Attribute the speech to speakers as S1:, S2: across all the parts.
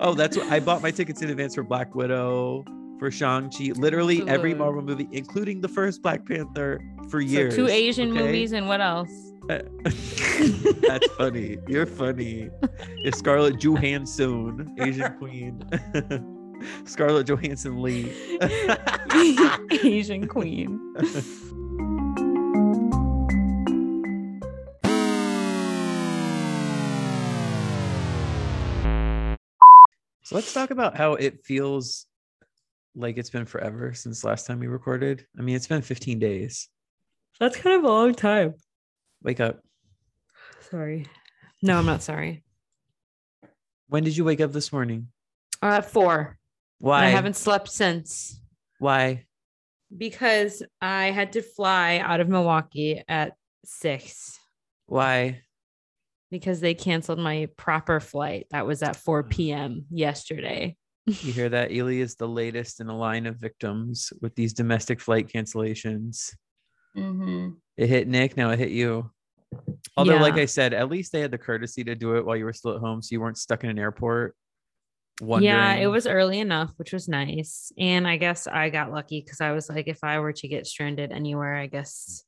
S1: oh, that's what I bought my tickets in advance for Black Widow, for Shang-Chi, literally every Marvel movie, including the first Black Panther for
S2: So
S1: years.
S2: two Asian
S1: okay?
S2: movies and what else?
S1: Uh, that's funny. You're funny. It's Scarlett Johansson, Asian Queen. Scarlett Johansson Lee.
S2: Asian queen.
S1: So let's talk about how it feels like it's been forever since last time we recorded. I mean, it's been 15 days.
S2: That's kind of a long time.
S1: Wake up.
S2: Sorry. No, I'm not sorry.
S1: When did you wake up this morning?
S2: Uh, at four.
S1: Why?
S2: I haven't slept since
S1: Why?
S2: because I had to fly out of Milwaukee at six
S1: Why?
S2: Because they canceled my proper flight that was at 4 p.m. yesterday.
S1: You hear that? Ely is the latest in a line of victims with these domestic flight cancellations.
S2: Mm-hmm.
S1: It hit Nick, now it hit you. Although, like I said, at least they had the courtesy to do it while you were still at home, so you weren't stuck in an airport. Wondering.
S2: Yeah, it was early enough, which was nice. And I guess I got lucky because I was like, if I were to get stranded anywhere, I guess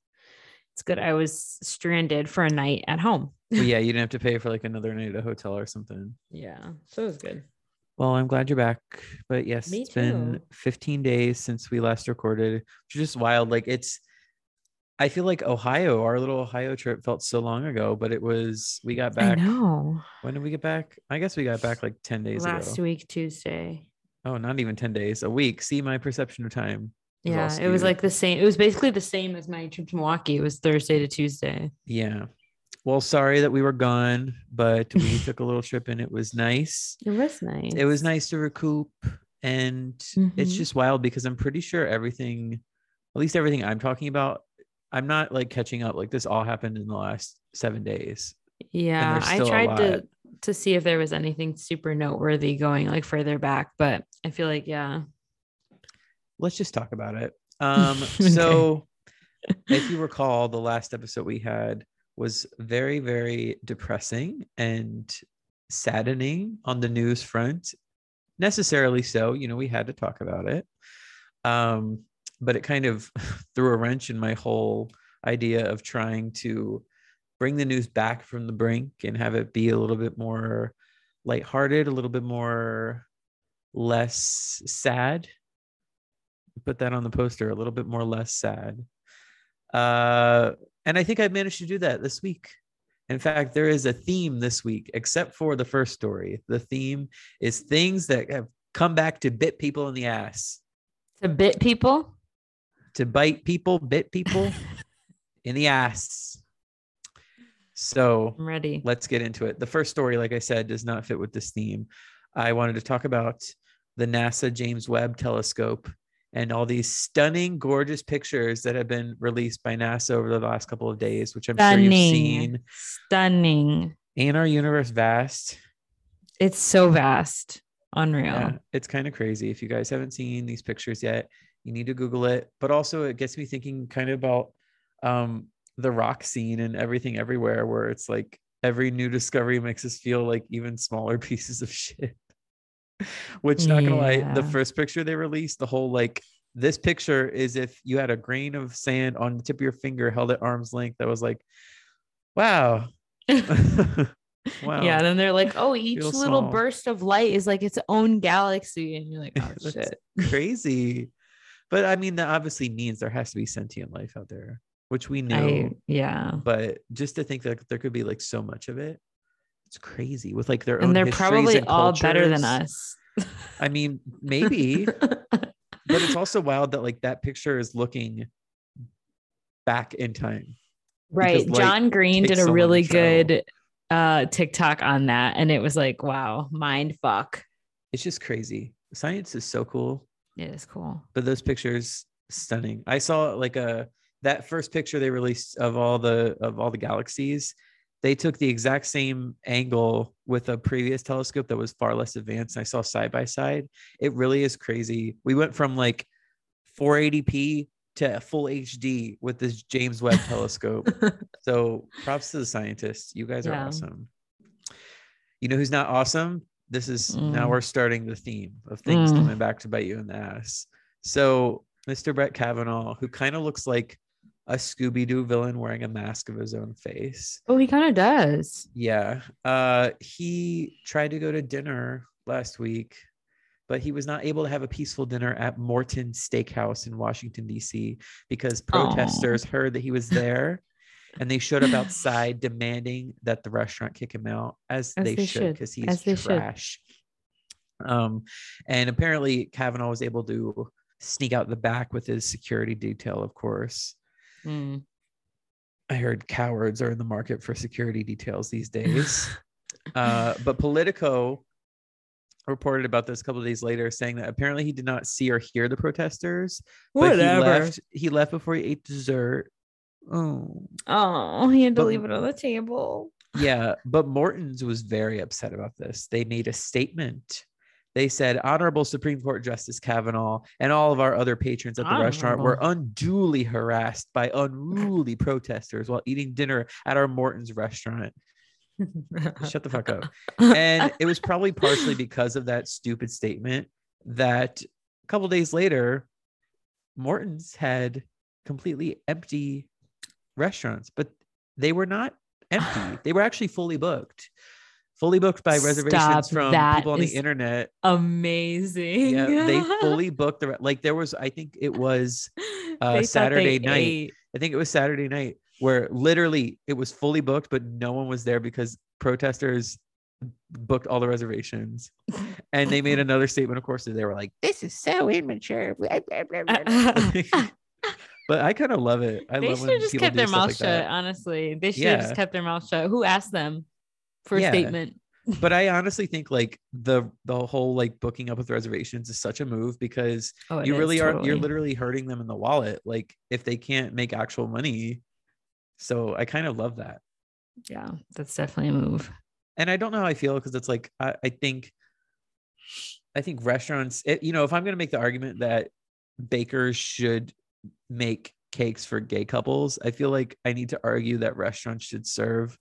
S2: it's good. I was stranded for a night at home.
S1: Yeah, you didn't have to pay for like another night at a hotel or something.
S2: Yeah, so it was good.
S1: Well, I'm glad you're back. But yes,
S2: Me
S1: it's been 15 days since we last recorded, which is just wild. Like it's I feel like Ohio, our little Ohio trip felt so long ago, but it was we got back.
S2: I know.
S1: When did we get back? I guess we got back like 10 days
S2: Last
S1: ago.
S2: week, Tuesday.
S1: Oh, not even 10 days, a week. See my perception of time.
S2: Yeah, it was like the same. It was basically the same as my trip to Milwaukee. It was Thursday to Tuesday.
S1: Yeah. Well, sorry that we were gone, but we took a little trip and it was nice.
S2: It was nice.
S1: It was nice to recoup. And it's
S2: Mhm.
S1: just wild because I'm pretty sure everything, at least everything I'm talking about, I'm not like catching up. Like this all happened in the last seven days.
S2: Yeah, I tried to to see if there was anything super noteworthy going like further back, but I feel like yeah.
S1: Let's just talk about it. Um, so if you recall, the last episode we had was very, very depressing and saddening on the news front. Necessarily so, you know, we had to talk about it. Um, but it kind of threw a wrench in my whole idea of trying to bring the news back from the brink and have it be a little bit more lighthearted, a little bit more less sad. Put that on the poster, a little bit more less sad. Uh, and I think I've managed to do that this week. In fact, there is a theme this week, except for the first story. The theme is things that have come back to bit people in the ass,
S2: To bit people.
S1: to bite people, bit people in the ass. So
S2: I'm ready.
S1: let's get into it. The first story, like I said, does not fit with this theme. I wanted to talk about the NASA James Webb Telescope and all these stunning, gorgeous pictures that have been released by NASA over the last couple of days, which I'm sure you've
S2: Stunning.
S1: seen.
S2: Stunning.
S1: And our universe vast?
S2: It's so vast. Unreal.
S1: Yeah, it's kind of crazy. If you guys haven't seen these pictures yet, you need to Google it. But also, it gets me thinking kind of about um, the rock scene and everything everywhere, where it's like every new discovery makes us feel like even smaller pieces of shit. Which, not gonna lie, the first picture they released, the whole like this picture is if you had a grain of sand on the tip of your finger held at arm's length. That was like, wow. wow.
S2: Yeah. and Then they're like, oh, each little
S1: small.
S2: burst of light is like its own galaxy. And you're like, oh shit.
S1: crazy. But I mean, that obviously means there has to be sentient life out there, which we know.
S2: I, yeah.
S1: But just to think that there could be like so much of it, it's crazy with like their own.
S2: And they're probably
S1: and
S2: all better than us.
S1: I mean, maybe, but it's also wild that like that picture is looking back in time.
S2: Right. John Green did a really good uh TikTok on that. And it was like, wow, mind fuck.
S1: It's just crazy. Science is so cool.
S2: It is cool.
S1: but those pictures stunning i saw like a that first picture they released of all the of all the galaxies they took the exact same angle with a previous telescope that was far less advanced i saw side by side it really is crazy we went from like 480p to full hd with this james webb telescope so props to the scientists you guys are awesome you know who's not awesome this is now
S2: Mm.
S1: we're starting the theme of things
S2: Mm.
S1: coming back to bite you in the ass. So, Mr. Brett Kavanaugh, who kind of looks like a Scooby Doo villain wearing a mask of his own face.
S2: Oh, he kind of does.
S1: Yeah. Uh, he tried to go to dinner last week, but he was not able to have a peaceful dinner at Morton Steakhouse in Washington, D.C., because protesters heard that he was there and they showed up outside demanding that the restaurant kick him out, as,
S2: As
S1: they,
S2: they
S1: should,
S2: should,
S1: because he's
S2: as they should.
S1: trash. Um, and apparently Kavanaugh was able to sneak out the back with his security detail, of course.
S2: Mm.
S1: I heard cowards are in the market for security details these days. uh, but Politico reported about this a couple of days later, saying that apparently he did not see or hear the protesters, but he left. He left before he ate dessert. Oh,
S2: Oh, he had to
S1: But-
S2: leave it on the table.
S1: yeah. But Morton's was very upset about this. They made a statement. They said, Honorable Supreme Court Justice Kavanaugh and all of our other patrons at the restaurant were unduly harassed by unruly protesters while eating dinner at our Morton's restaurant. Shut the fuck up. and it was probably partially because of that stupid statement that a couple days later morton's had completely empty restaurants but they were not empty they were actually fully booked fully booked by reservations
S2: Stop,
S1: from people on the internet
S2: Amazing.
S1: yeah they fully booked the like there was i think it was uh, Saturday night.
S2: ate.
S1: I think it was Saturday night where literally it was fully booked, but no one was there because protesters booked all the reservations. And they made another statement, of course, that they were like, this is so immature. blah, blah, blah, blah, blah." but I kind of love it. I
S2: they should have just kept their mouth
S1: like
S2: shut. Honestly, they should have just kept their mouth shut. Who asked them for a
S1: Yeah.
S2: statement?
S1: But I honestly think like the the whole like booking up with reservations is such a move because
S2: Oh,
S1: you
S2: is,
S1: really are you're literally hurting them in the wallet. Like if they can't make actual money. So I kind of love that.
S2: Yeah, that's definitely a move.
S1: and I don't know how I feel because it's like I, I think I think restaurants, it, you know, if I'm going to make the argument that bakers should make cakes for gay couples, I feel like I need to argue that restaurants should serve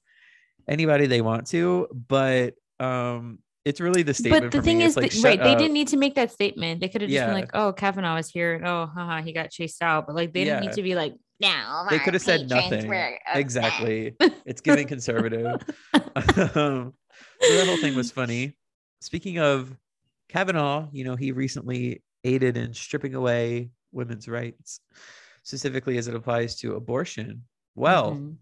S1: anybody they want to, but um it's really the statement.
S2: But the thing is,
S1: like,
S2: that- right?
S1: shut
S2: They didn't need to make that statement. They could have just
S1: Yeah.
S2: been like, "Oh, Kavanaugh was here, and oh, haha, he got chased out." But like, they didn't need to be like,
S3: Now
S1: They could have said nothing. Exactly. It's giving conservative. um, so that whole thing was funny. Speaking of Kavanaugh, you know, he recently aided in stripping away women's rights, specifically as it applies to abortion. Well,
S2: Mhm.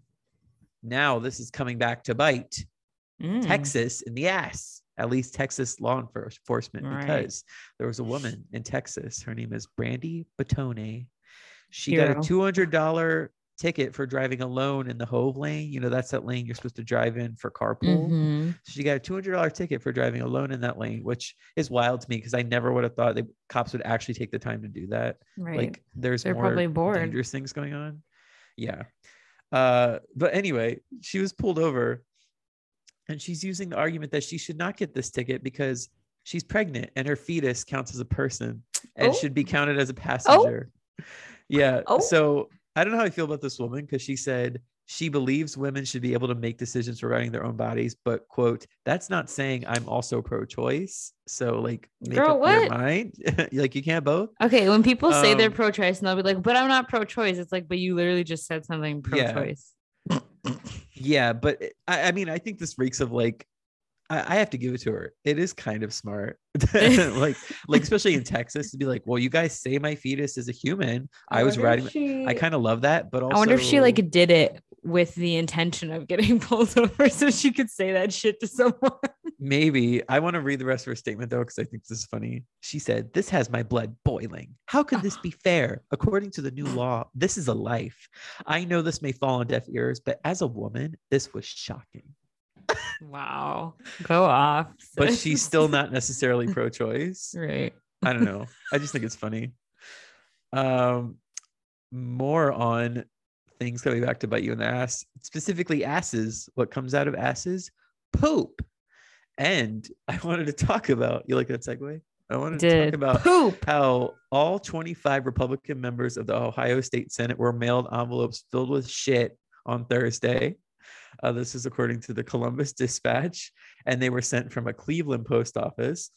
S1: Now this is coming back to bite
S2: Mm.
S1: Texas in the ass, at least Texas law enforcement,
S2: Right.
S1: because there was a woman in Texas. Her name is Brandy Bottone. She got a $200 ticket for driving alone in the HOV lane. You know, that's that lane you're supposed to drive in for carpool.
S2: Mhm.
S1: She got a $200 ticket for driving alone in that lane, which is wild to me because I never would have thought the cops would actually take the time to do that.
S2: Right.
S1: Like there's
S2: They're
S1: more
S2: probably bored.
S1: dangerous things going on. Yeah. Uh, but anyway, she was pulled over and she's using the argument that she should not get this ticket because she's pregnant and her fetus counts as a person and
S2: Oh.
S1: should be counted as a passenger. Yeah.
S2: Oh.
S1: So I don't know how I feel about this woman because she said she believes women should be able to make decisions regarding their own bodies, but quote, that's not saying I'm also pro-choice. So like make
S2: Girl,
S1: up
S2: what?
S1: your mind. like you can't both.
S2: Okay, when people say they're
S1: Um,
S2: pro-choice and they'll be like, "But I'm not pro-choice," it's like, "But you literally just said something pro-choice."
S1: Yeah, but I, I mean, I think this reeks of like, I, I have to give it to her. It is kind of smart, like, like especially in Texas, to be like, well, you guys say my fetus is a human. I, was
S2: wonder
S1: riding.
S2: she-
S1: I kind of love that, but also,
S2: I wonder if she like did it with the intention of getting pulled over so she could say that shit to someone.
S1: maybe. I want to read the rest of her statement though, because I think this is funny. She said, "This has my blood boiling. How could this be fair? According to the new law, this is a life. I know this may fall on deaf ears, but as a woman, this was shocking."
S2: Wow. Go off.
S1: But she's still not necessarily pro-choice.
S2: right.
S1: I don't know. I just think it's funny. Um, more on things coming back to bite you in the ass, specifically asses. What comes out of asses? Poop. And I wanted to talk about. You like that segue? I wanted to talk about
S2: poop.
S1: how all 25 Republican members of the Ohio State Senate were mailed envelopes filled with shit on Thursday. Uh, this is according to the Columbus Dispatch, and they were sent from a Cleveland post office.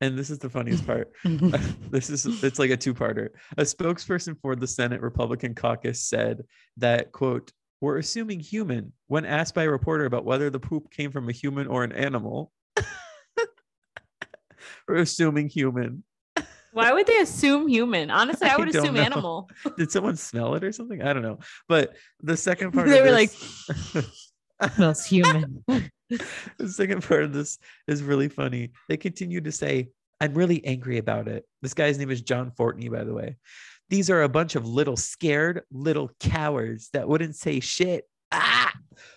S1: And this is the funniest part. this is it's like a two-parter. A spokesperson for the Senate Republican caucus said that quote we're assuming human when asked by a reporter about whether the poop came from a human or an animal. we're assuming human.
S2: Why would they assume human? Honestly, I would
S1: I
S2: assume
S1: know.
S2: animal.
S1: Did someone smell it or something? I don't know. But the second part
S2: They were
S1: this,
S2: Smells human.
S1: the second part of this is really funny. They continue to say, I'm really angry about it. This guy's name is John Fortney, by the way. These are a bunch of little scared little cowards that wouldn't say shit ah,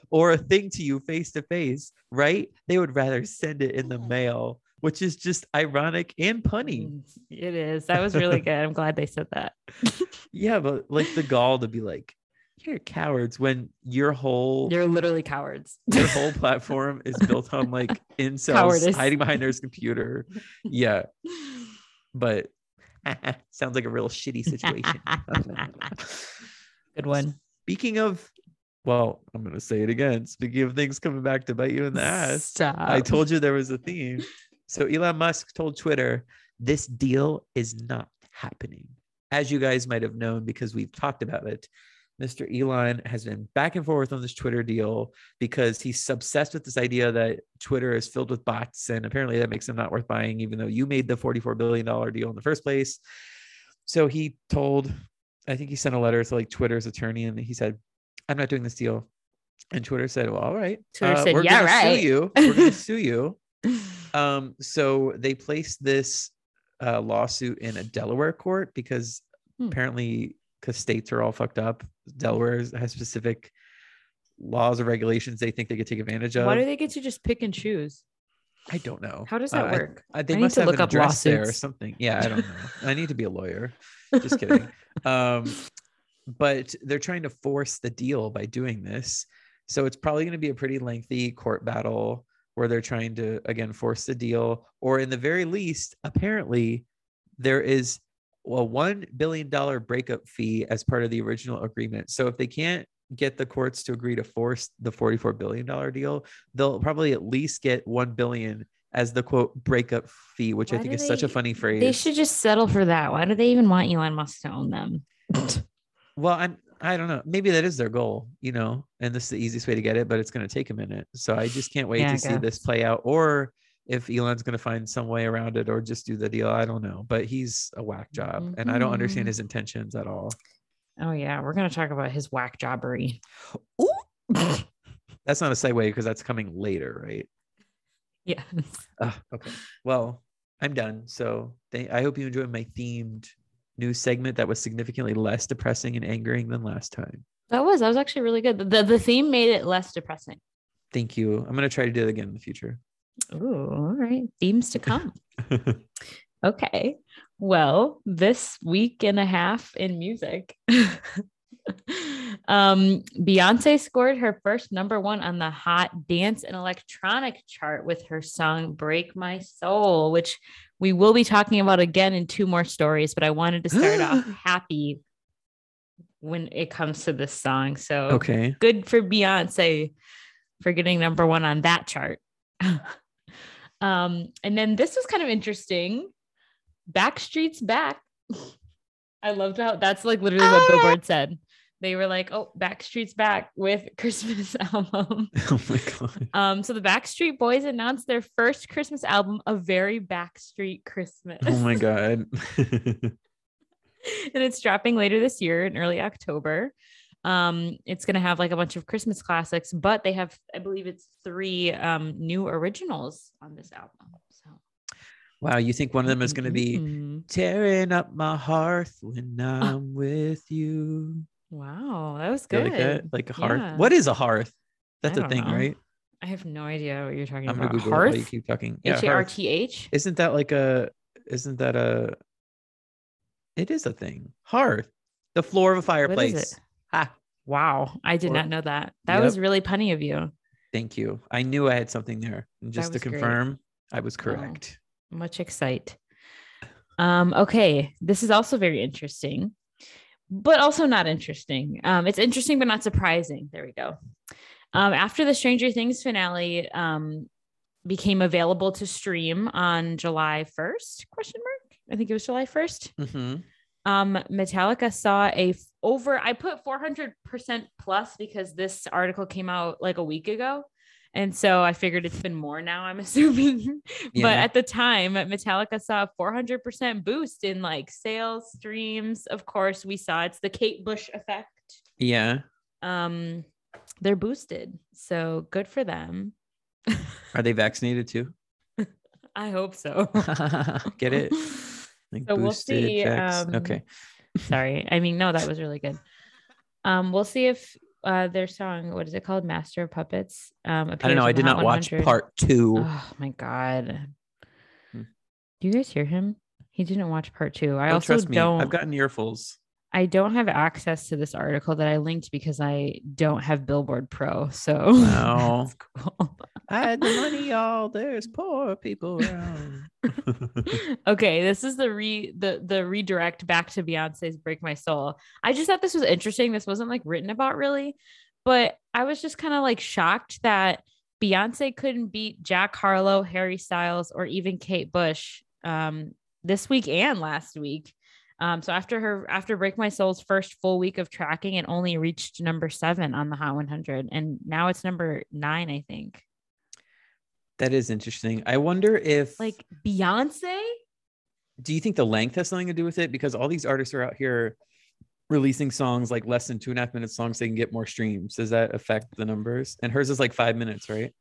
S1: or a thing to you face to face, right? They would rather send it in the mail, which is just ironic and punny.
S2: It is. That was really good. I'm glad they said that.
S1: Yeah, but like the gall to be like, you're cowards when your whole
S2: You're literally cowards.
S1: your whole platform is built on like incels
S2: Cowardice.
S1: hiding behind their computer. Yeah, but sounds like a real shitty situation.
S2: Good one.
S1: Speaking of, well, I'm gonna say it again. Speaking of things coming back to bite you in the ass,
S2: Stop.
S1: I told you there was a theme. So Elon Musk told Twitter, this deal is not happening. As you guys might have known because we've talked about it, Mr. Elon has been back and forth on this Twitter deal because he's obsessed with this idea that Twitter is filled with bots. And apparently that makes him not worth buying, even though you made the $44 billion deal in the first place. So he told, I think he sent a letter to like Twitter's attorney and he said, I'm not doing this deal. And Twitter said, Well, all right.
S2: Twitter
S1: uh,
S2: said,
S1: we're
S2: "Yeah,
S1: gonna
S2: right."
S1: sue you. We're gonna sue you. Um, so they placed this uh, lawsuit in a Delaware court because
S2: Hmm.
S1: apparently, because states are all fucked up, Delaware has specific laws or regulations they think they could take advantage of.
S2: Why do they get to just pick and choose?
S1: I don't know.
S2: How does
S1: Uh,
S2: that
S1: I-
S2: work?
S1: I, they
S2: I need
S1: must
S2: to
S1: have
S2: look
S1: an
S2: up
S1: address there or something. Yeah, I don't know. I need to be a lawyer. Just kidding. um, but they're trying to force the deal by doing this. So it's probably going to be a pretty lengthy court battle where they're trying to again force the deal, or in the very least, apparently, there is a one billion dollar breakup fee as part of the original agreement. So if they can't get the courts to agree to force the 44 billion dollar deal, they'll probably at least get 1 billion as the quote breakup fee, which I think is such a funny phrase.
S2: They should just settle for that. Why do they even want Elon Musk to own them?
S1: Well, I'm I don't know. Maybe that is their goal, you know, and this is the easiest way to get it, but it's going to take a minute. So I just can't wait
S2: Yeah,
S1: to see this play out or if Elon's going to find some way around it or just do the deal. I don't know, but he's a whack job and I don't understand
S2: Mhm.
S1: his intentions at all.
S2: Oh yeah, we're gonna talk about his whack jobbery.
S1: That's not a segue because that's coming later, right?
S2: Yeah.
S1: Ah, okay. Well, I'm done. So th- I hope you enjoyed my themed new segment that was significantly less depressing and angering than last time.
S2: That was that was actually really good. The the theme made it less depressing.
S1: Thank you. I'm going to try to do it again in the future.
S2: Ooh, all right. Themes to come. Okay. Well, this week and a half in music. um, Beyonce scored her first number one on the hot dance and electronic chart with her song Break My Soul, which we will be talking about again in two more stories, but I wanted to start off happy when it comes to this song. So
S1: okay.
S2: good for Beyonce for getting number one on that chart. um, and then this was kind of interesting. Backstreet's back. I loved how that's like literally what
S1: Ah!
S2: Billboard said. They were like, "Oh, Backstreet's back with Christmas album."
S1: Oh my god.
S2: Um, so the Backstreet Boys announced their first Christmas album, "A Very Backstreet Christmas."
S1: Oh my god.
S2: and it's dropping later this year in early October. Um, it's gonna have like a bunch of Christmas classics, but they have, I believe, it's three um new originals on this album. So
S1: wow, you think one of them is going to be
S2: Mhm.
S1: tearing up my hearth when I'm with you?
S2: wow, that was good.
S1: like that? Like a hearth.
S2: Yeah.
S1: What is a hearth? That's a thing,
S2: know.
S1: right?
S2: I have no idea what you're talking
S1: I'm gonna
S2: about.
S1: Google while you
S2: Hearth,
S1: keep talking. Yeah,
S2: H A R
S1: hearth. Isn't that like a? Isn't that a? It is a thing. Hearth, the floor of a fireplace. Ha!
S2: Wow, I did
S1: Or-
S2: not know that. That
S1: Yep.
S2: was really punny of you.
S1: Thank you. I knew I had something there. And just to
S2: was great.
S1: confirm, I was
S2: Wow.
S1: correct.
S2: much excite. Um, okay, this is also very interesting, but also not interesting. Um, it's interesting but not surprising. There we go. Um, after the Stranger Things finale um, became available to stream on July 1st, question mark? I think it was July 1st.
S1: Mm-hmm.
S2: Um, Metallica saw a f- over, I put 400% plus because this article came out like a week ago. And so I figured it's been more now, I'm assuming.
S1: Yeah.
S2: but at the time, Metallica saw a 400% boost in like sales streams. Of course, we saw it's the Kate Bush effect.
S1: Yeah.
S2: Um, they're boosted. So good for them.
S1: Are they vaccinated too?
S2: I hope so.
S1: Get it? Like
S2: So we'll see, um,
S1: okay.
S2: Sorry. I mean, no, that was really good. Um, we'll see if uh their song, what is it called? Master of Puppets. Um,
S1: I don't know. I did not watch
S2: part.
S1: two.
S2: Oh my god.
S1: Hmm.
S2: Do you guys hear him? He didn't watch part two. I
S1: don't
S2: also don't
S1: I've gotten earfuls.
S2: I don't have access to this article that I linked because I don't have Billboard Pro. So that's cool.
S1: I had the money, y'all. There's poor people around.
S2: okay, this is the re the the redirect back to Beyonce's Break My Soul. I just thought this was interesting. This wasn't like written about really, but I was just kind of like shocked that Beyonce couldn't beat Jack Harlow, Harry Styles, or even Kate Bush um, this week and last week. Um, so after her after Break My Soul's first full week of tracking, it only reached number seven on the Hot 100, and now it's number nine, I think.
S1: That is interesting. I wonder if
S2: Like Beyonce,
S1: do you think the length has something to do with it? Because all these artists are out here releasing songs like less than two and a half minutes long so they can get more streams. Does that affect the numbers? And hers is like five minutes, right?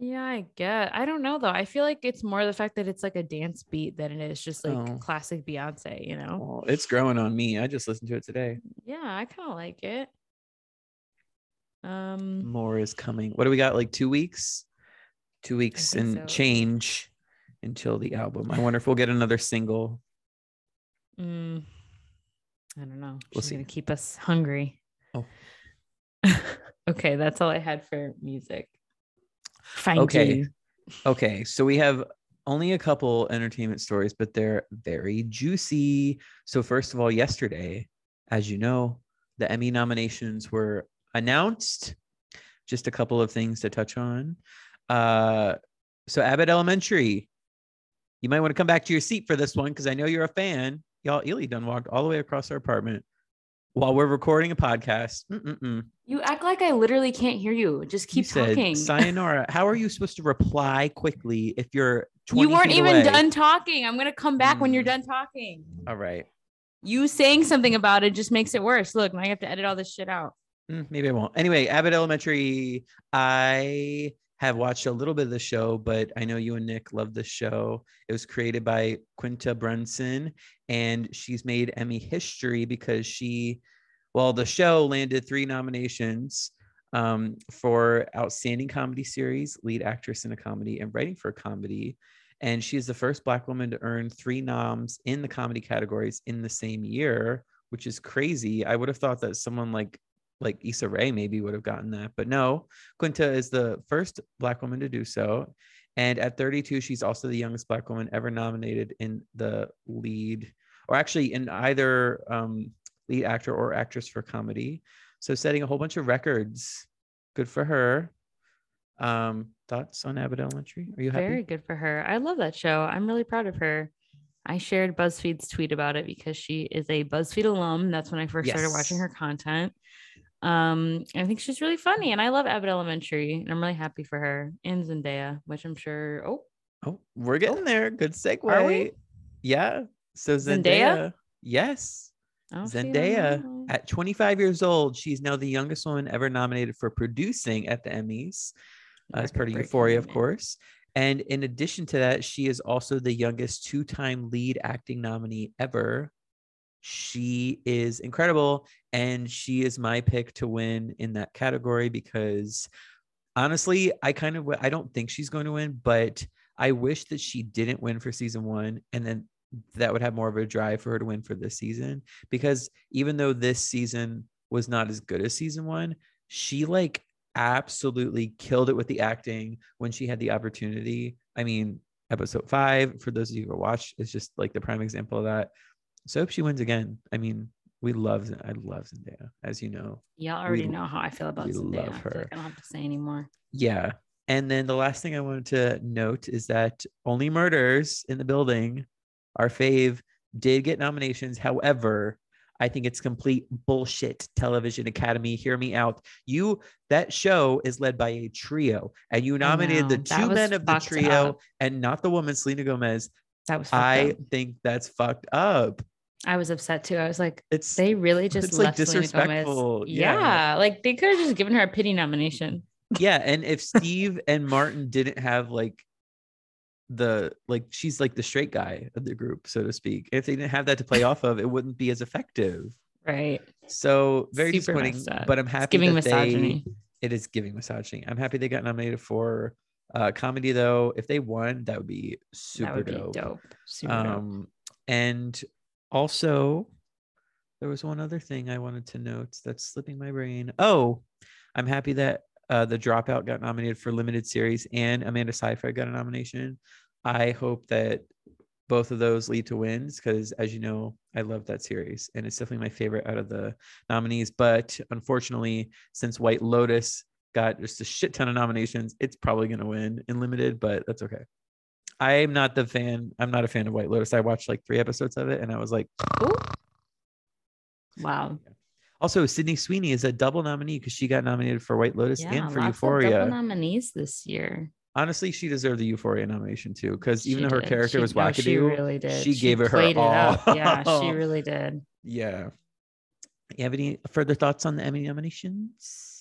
S2: Yeah, I get. I don't know though. I feel like it's more the fact that it's like a dance beat than it is just like
S1: Oh.
S2: classic Beyonce, you know?
S1: Well, it's growing on me. I just listened to it today.
S2: Yeah, I kind of like it. Um,
S1: More is coming. What do we got? Like two weeks? Two weeks and
S2: so.
S1: change until the album. I wonder if we'll get another single.
S2: mm, I don't know.
S1: We'll
S2: She's
S1: see.
S2: gonna keep us hungry.
S1: Oh.
S2: okay, that's all I had for music. Thank
S1: Okay.
S2: you.
S1: Okay, so we have only a couple entertainment stories, but they're very juicy. So, first of all, yesterday, as you know, the Emmy nominations were announced. Just a couple of things to touch on. Uh, so, Abbott Elementary, you might want to come back to your seat for this one because I know you're a fan. Y'all, Ely done walked all the way across our apartment while we're recording a podcast. Mm-mm-mm.
S2: You act like I literally can't hear you. Just keep
S1: you said,
S2: talking.
S1: Sayonara. How are you supposed to reply quickly if you're 20
S2: You weren't even
S1: away?
S2: done talking. I'm gonna come back when you're
S1: Mm.
S2: done talking.
S1: All right.
S2: You saying something about it just makes it worse. Look, now I have to edit all this shit out.
S1: Mm, maybe I won't. Anyway, Abbott Elementary. I have watched a little bit of the show, but I know you and Nick love the show. It was created by Quinta Brunson, and she's made Emmy history because she, well, the show landed three nominations um, for Outstanding Comedy Series, Lead Actress in a Comedy, and Writing for a Comedy. And she is the first Black woman to earn three noms in the comedy categories in the same year, which is crazy. I would have thought that someone like like Issa Rae maybe would have gotten that, but no. Quinta is the first Black woman to do so. And at 32, she's also the youngest Black woman ever nominated in the lead, or actually in either um, lead actor or actress for comedy. So setting a whole bunch of records. Good for her. Um, thoughts on Abbott Elementary? Are you happy?
S2: Very good for her. I love that show. I'm really proud of her. I shared BuzzFeed's tweet about it because she is a BuzzFeed alum. That's when I first started watching her content. Um, I think she's really funny, and I love Abbott Elementary, and I'm really happy for her and Zendaya, which I'm sure. Oh,
S1: Oh, we're getting there. Good segue.
S2: Are we?
S1: Yeah. So Zendaya,
S2: Zendaya?
S1: yes.
S2: oh, see, I don't
S1: Zendaya at 25 years old, she's now the youngest woman ever nominated for producing at the Emmys, uh, as part of Euphoria, of course. And in addition to that, she is also the youngest two time lead acting nominee ever. She is incredible. And she is my pick to win in that category because honestly, I kind of, I don't think she's going to win, but I wish that she didn't win for season one. And then that would have more of a drive for her to win for this season because even though this season was not as good as season one, she like absolutely killed it with the acting when she had the opportunity. I mean, episode five, for those of you who watched, is just like the prime example of that. So I hope she wins again. I mean, We love I love Zendaya, as you know.
S2: Y'all already
S1: We-
S2: know how I feel about
S1: we
S2: Zendaya.
S1: love
S2: I
S1: her.
S2: like I don't have to say anymore.
S1: Yeah. And then the last thing I wanted to note is that Only Murders in the Building, our fave, did get nominations. However, I think it's complete bullshit. Television Academy, hear me out. You that show is led by a trio, and you nominated the two men of the trio
S2: up.
S1: and not the woman, Selena Gomez.
S2: That was
S1: I
S2: up.
S1: think that's fucked up.
S2: I was upset too. I was like,
S1: It's
S2: they really just
S1: It's, like,
S2: left Selena Gomez.
S1: disrespectful. Yeah.
S2: Yeah. like they could have just given her a pity nomination.
S1: yeah and if steve and martin didn't have like the like she's like the straight guy of the group so to speak if they didn't have that to play off of it wouldn't be as effective
S2: Right.
S1: so very
S2: Super
S1: disappointing but i'm
S2: It's
S1: happy
S2: giving
S1: that
S2: misogyny.
S1: they it is giving misogyny i'm happy they got nominated for uh comedy though if they won that would be super
S2: that would
S1: dope.
S2: be dope. Super dope.
S1: um and also there was one other thing i wanted to note that's slipping my brain. Oh i'm happy that uh, the dropout got nominated for limited series and amanda seyfried got a nomination. I hope that both of those lead to wins because as you know i love that series and it's definitely my favorite out of the nominees. But unfortunately since white lotus got just a shit ton of nominations it's probably going to win in limited but that's okay i'm not the fan i'm not a fan of white lotus i watched like three episodes of it and i was like
S2: Ooh. Wow.
S1: also sydney sweeney is a double nominee because she got nominated for white lotus
S2: Yeah,
S1: and for euphoria
S2: double nominees this year.
S1: honestly she deserved the euphoria nomination too because even though her
S2: did.
S1: character
S2: She-
S1: was
S2: no,
S1: wackadoo
S2: she really did.
S1: she gave it her
S2: up.
S1: all.
S2: Yeah, she really did.
S1: yeah you have any further thoughts on the emmy nominations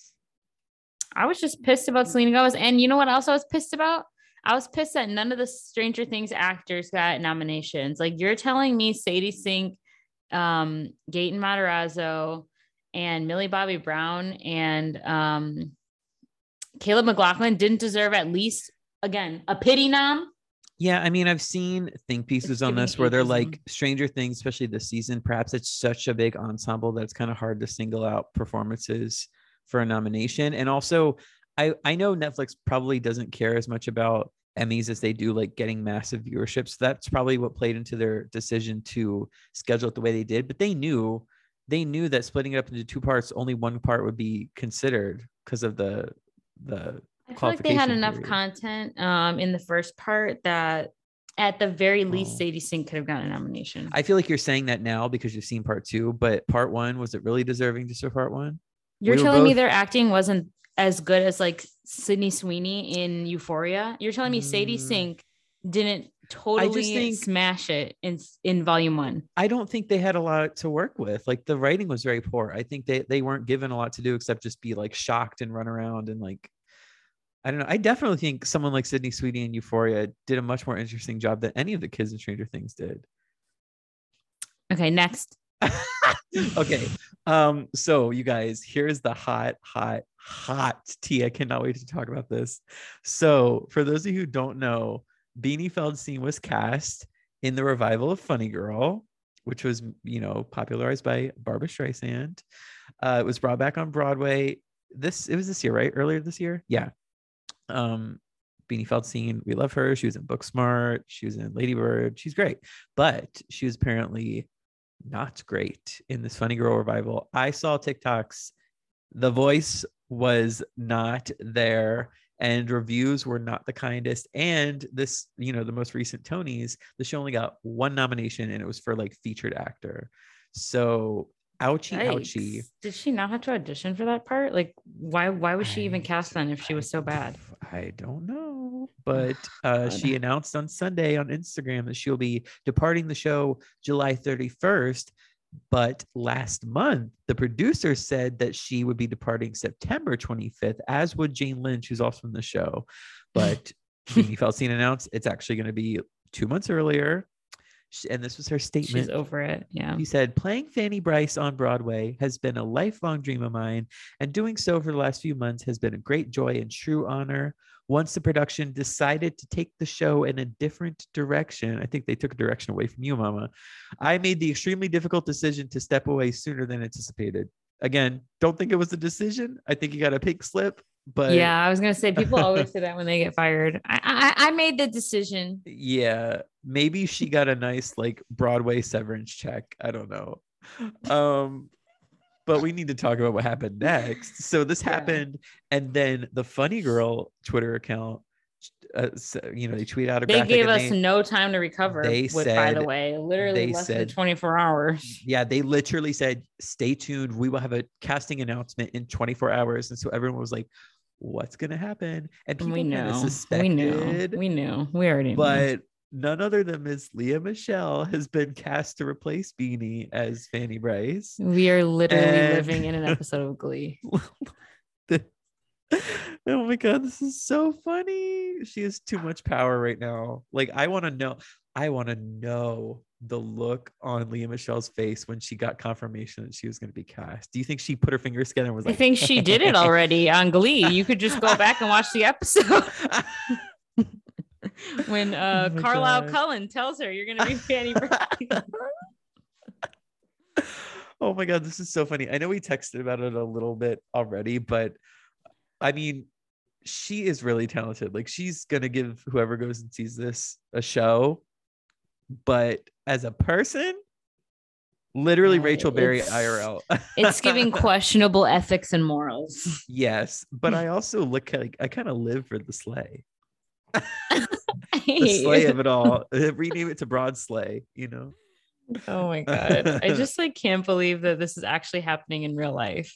S2: I was just pissed about Selena Gomez. And you know what else I was pissed about? I was pissed that none of the Stranger Things actors got nominations. Like you're telling me Sadie Sink, um, Gaten Matarazzo, and Millie Bobby Brown and um, Caleb McLaughlin didn't deserve at least again a pity nom.
S1: Yeah, I mean, I've seen think pieces on this where they're like Stranger Things, especially this season. Perhaps it's such a big ensemble that it's kind of hard to single out performances for a nomination. And also, I I know Netflix probably doesn't care as much about Emmys as they do like getting massive viewership. So that's probably what played into their decision to schedule it the way they did. But they knew they knew that splitting it up into two parts, only one part would be considered because of the the
S2: I feel like they had
S1: Qualification
S2: enough content um, in the first part that at the very least
S1: Oh.
S2: Sadie Sink could have gotten a nomination.
S1: I feel like you're saying that now because you've seen part two, but part one was it really deserving just for part one?
S2: You're
S1: We
S2: telling me their acting wasn't as good as like Sydney Sweeney in Euphoria. You're telling me Sadie
S1: Mm.
S2: Sink didn't totally
S1: think-
S2: smash it in in volume one.
S1: I don't think they had a lot to work with. Like the writing was very poor. I think they they weren't given a lot to do except just be like shocked and run around and like I don't know. I definitely think someone like Sydney Sweeney in Euphoria did a much more interesting job than any of the kids in Stranger Things did.
S2: Okay, next.
S1: okay. Um, so you guys, here's the hot, hot, hot tea. I cannot wait to talk about this. So, for those of you who don't know, Beanie Feldstein was cast in the revival of Funny Girl, which was, you know, popularized by Barbra Streisand. Uh, it was brought back on Broadway. This it was this year, right? Earlier this year, yeah. Um, Beanie Feldstein, we love her. She was in Booksmart. She was in Lady Bird. She's great, but she was apparently not great in this Funny Girl revival. I saw TikToks. The voice was not there, and reviews were not the kindest. And this, you know, the most recent Tonys, the show only got one nomination, and it was for like featured actor. So ouchie, ouchie.
S2: Did she not have to audition for that part? Like, why why was she even cast then if she was so bad?
S1: I don't know, but uh, she announced on Sunday on Instagram that she'll be departing the show July 31st. But last month, the producer said that she would be departing September 25th, as would Jane Lynch, who's also in the show. But Beanie Feldstein announced it's actually going to be two months earlier. And this was her statement.
S2: She's over it. Yeah.
S1: He said, playing Fanny Brice on Broadway has been a lifelong dream of mine, and doing so for the last few months has been a great joy and true honor. Once the production decided to take the show in a different direction, I think they took a direction away from you, Mama. I made the extremely difficult decision to step away sooner than anticipated. Again, don't think it was a decision. I think you got a pink slip, but
S2: yeah, I was gonna say people always say that when they get fired. I, I I made the decision.
S1: yeah, maybe she got a nice like Broadway severance check. I don't know. um, but we need to talk about what happened next. So this
S2: Yeah.
S1: happened, and then the funny girl Twitter account, uh, so, you know, they tweet out a
S2: They gave us
S1: they-
S2: no time to recover.
S1: they
S2: with, by the way, literally less than 24 hours.
S1: yeah, they literally said, "Stay tuned. We will have a casting announcement in 24 hours." And so everyone was like, "What's gonna happen?" And people
S2: We know.
S1: of
S2: We knew. We knew. We already knew.
S1: None other than Miss Lea Michele has been cast to replace Beanie as Fanny Brice.
S2: We are literally
S1: And-
S2: living in an episode of Glee.
S1: oh my god, this is so funny. She has too much power right now. Like, I want to know, I want to know the look on Lea Michele's face when she got confirmation that she was going to be cast. Do you think she put her fingers together and was
S2: I think she did it already on Glee. You could just go back and watch the episode when uh,
S1: Oh
S2: Carlisle
S1: God.
S2: Cullen tells her you're going to be Fanny Brice.
S1: oh my god, this is so funny. I know we texted about it a little bit already, but I mean, she is really talented. Like she's gonna give whoever goes and sees this a show. But as a person, literally
S2: Yeah,
S1: Rachel Berry
S2: it's-
S1: IRL.
S2: it's giving questionable ethics and morals.
S1: yes, but I also look like I kind of live for the
S2: slay.
S1: The
S2: slay
S1: of it all. Uh, rename it to Broad Sleigh, you know.
S2: Oh my god. I just like can't believe that this is actually happening in real life.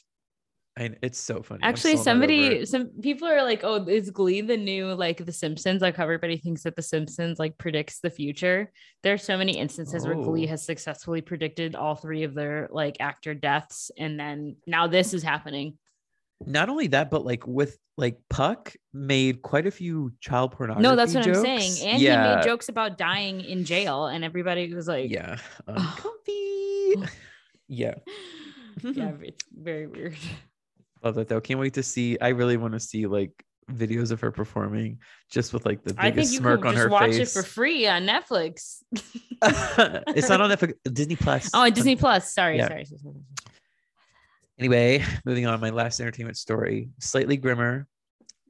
S1: And it's so funny.
S2: Actually,
S1: still not over
S2: somebody some people are like, "Oh, is Glee the new like The Simpsons?" Like how everybody thinks that The Simpsons like predicts the future. There are so many instances where Glee
S1: Oh.
S2: has successfully predicted all three of their like actor deaths and then now this is happening.
S1: Not only that, but like with like Puck made quite a few child pornography.
S2: No, that's what
S1: jokes.
S2: I'm saying. And
S1: yeah,
S2: he made jokes about dying in jail and everybody was like,
S1: yeah,
S2: Ugh.
S1: uncomfy. yeah,
S2: yeah, it's very weird.
S1: love that though. Can't wait to see. I really want to see like videos of her performing, just with like the biggest smirk on
S2: just
S1: her
S2: watch
S1: face.
S2: it for free on Netflix.
S1: it's not on Netflix. Disney Plus.
S2: Oh, Disney Plus. Sorry,
S1: Yeah.
S2: sorry.
S1: Anyway, moving on. My last entertainment story, slightly grimmer,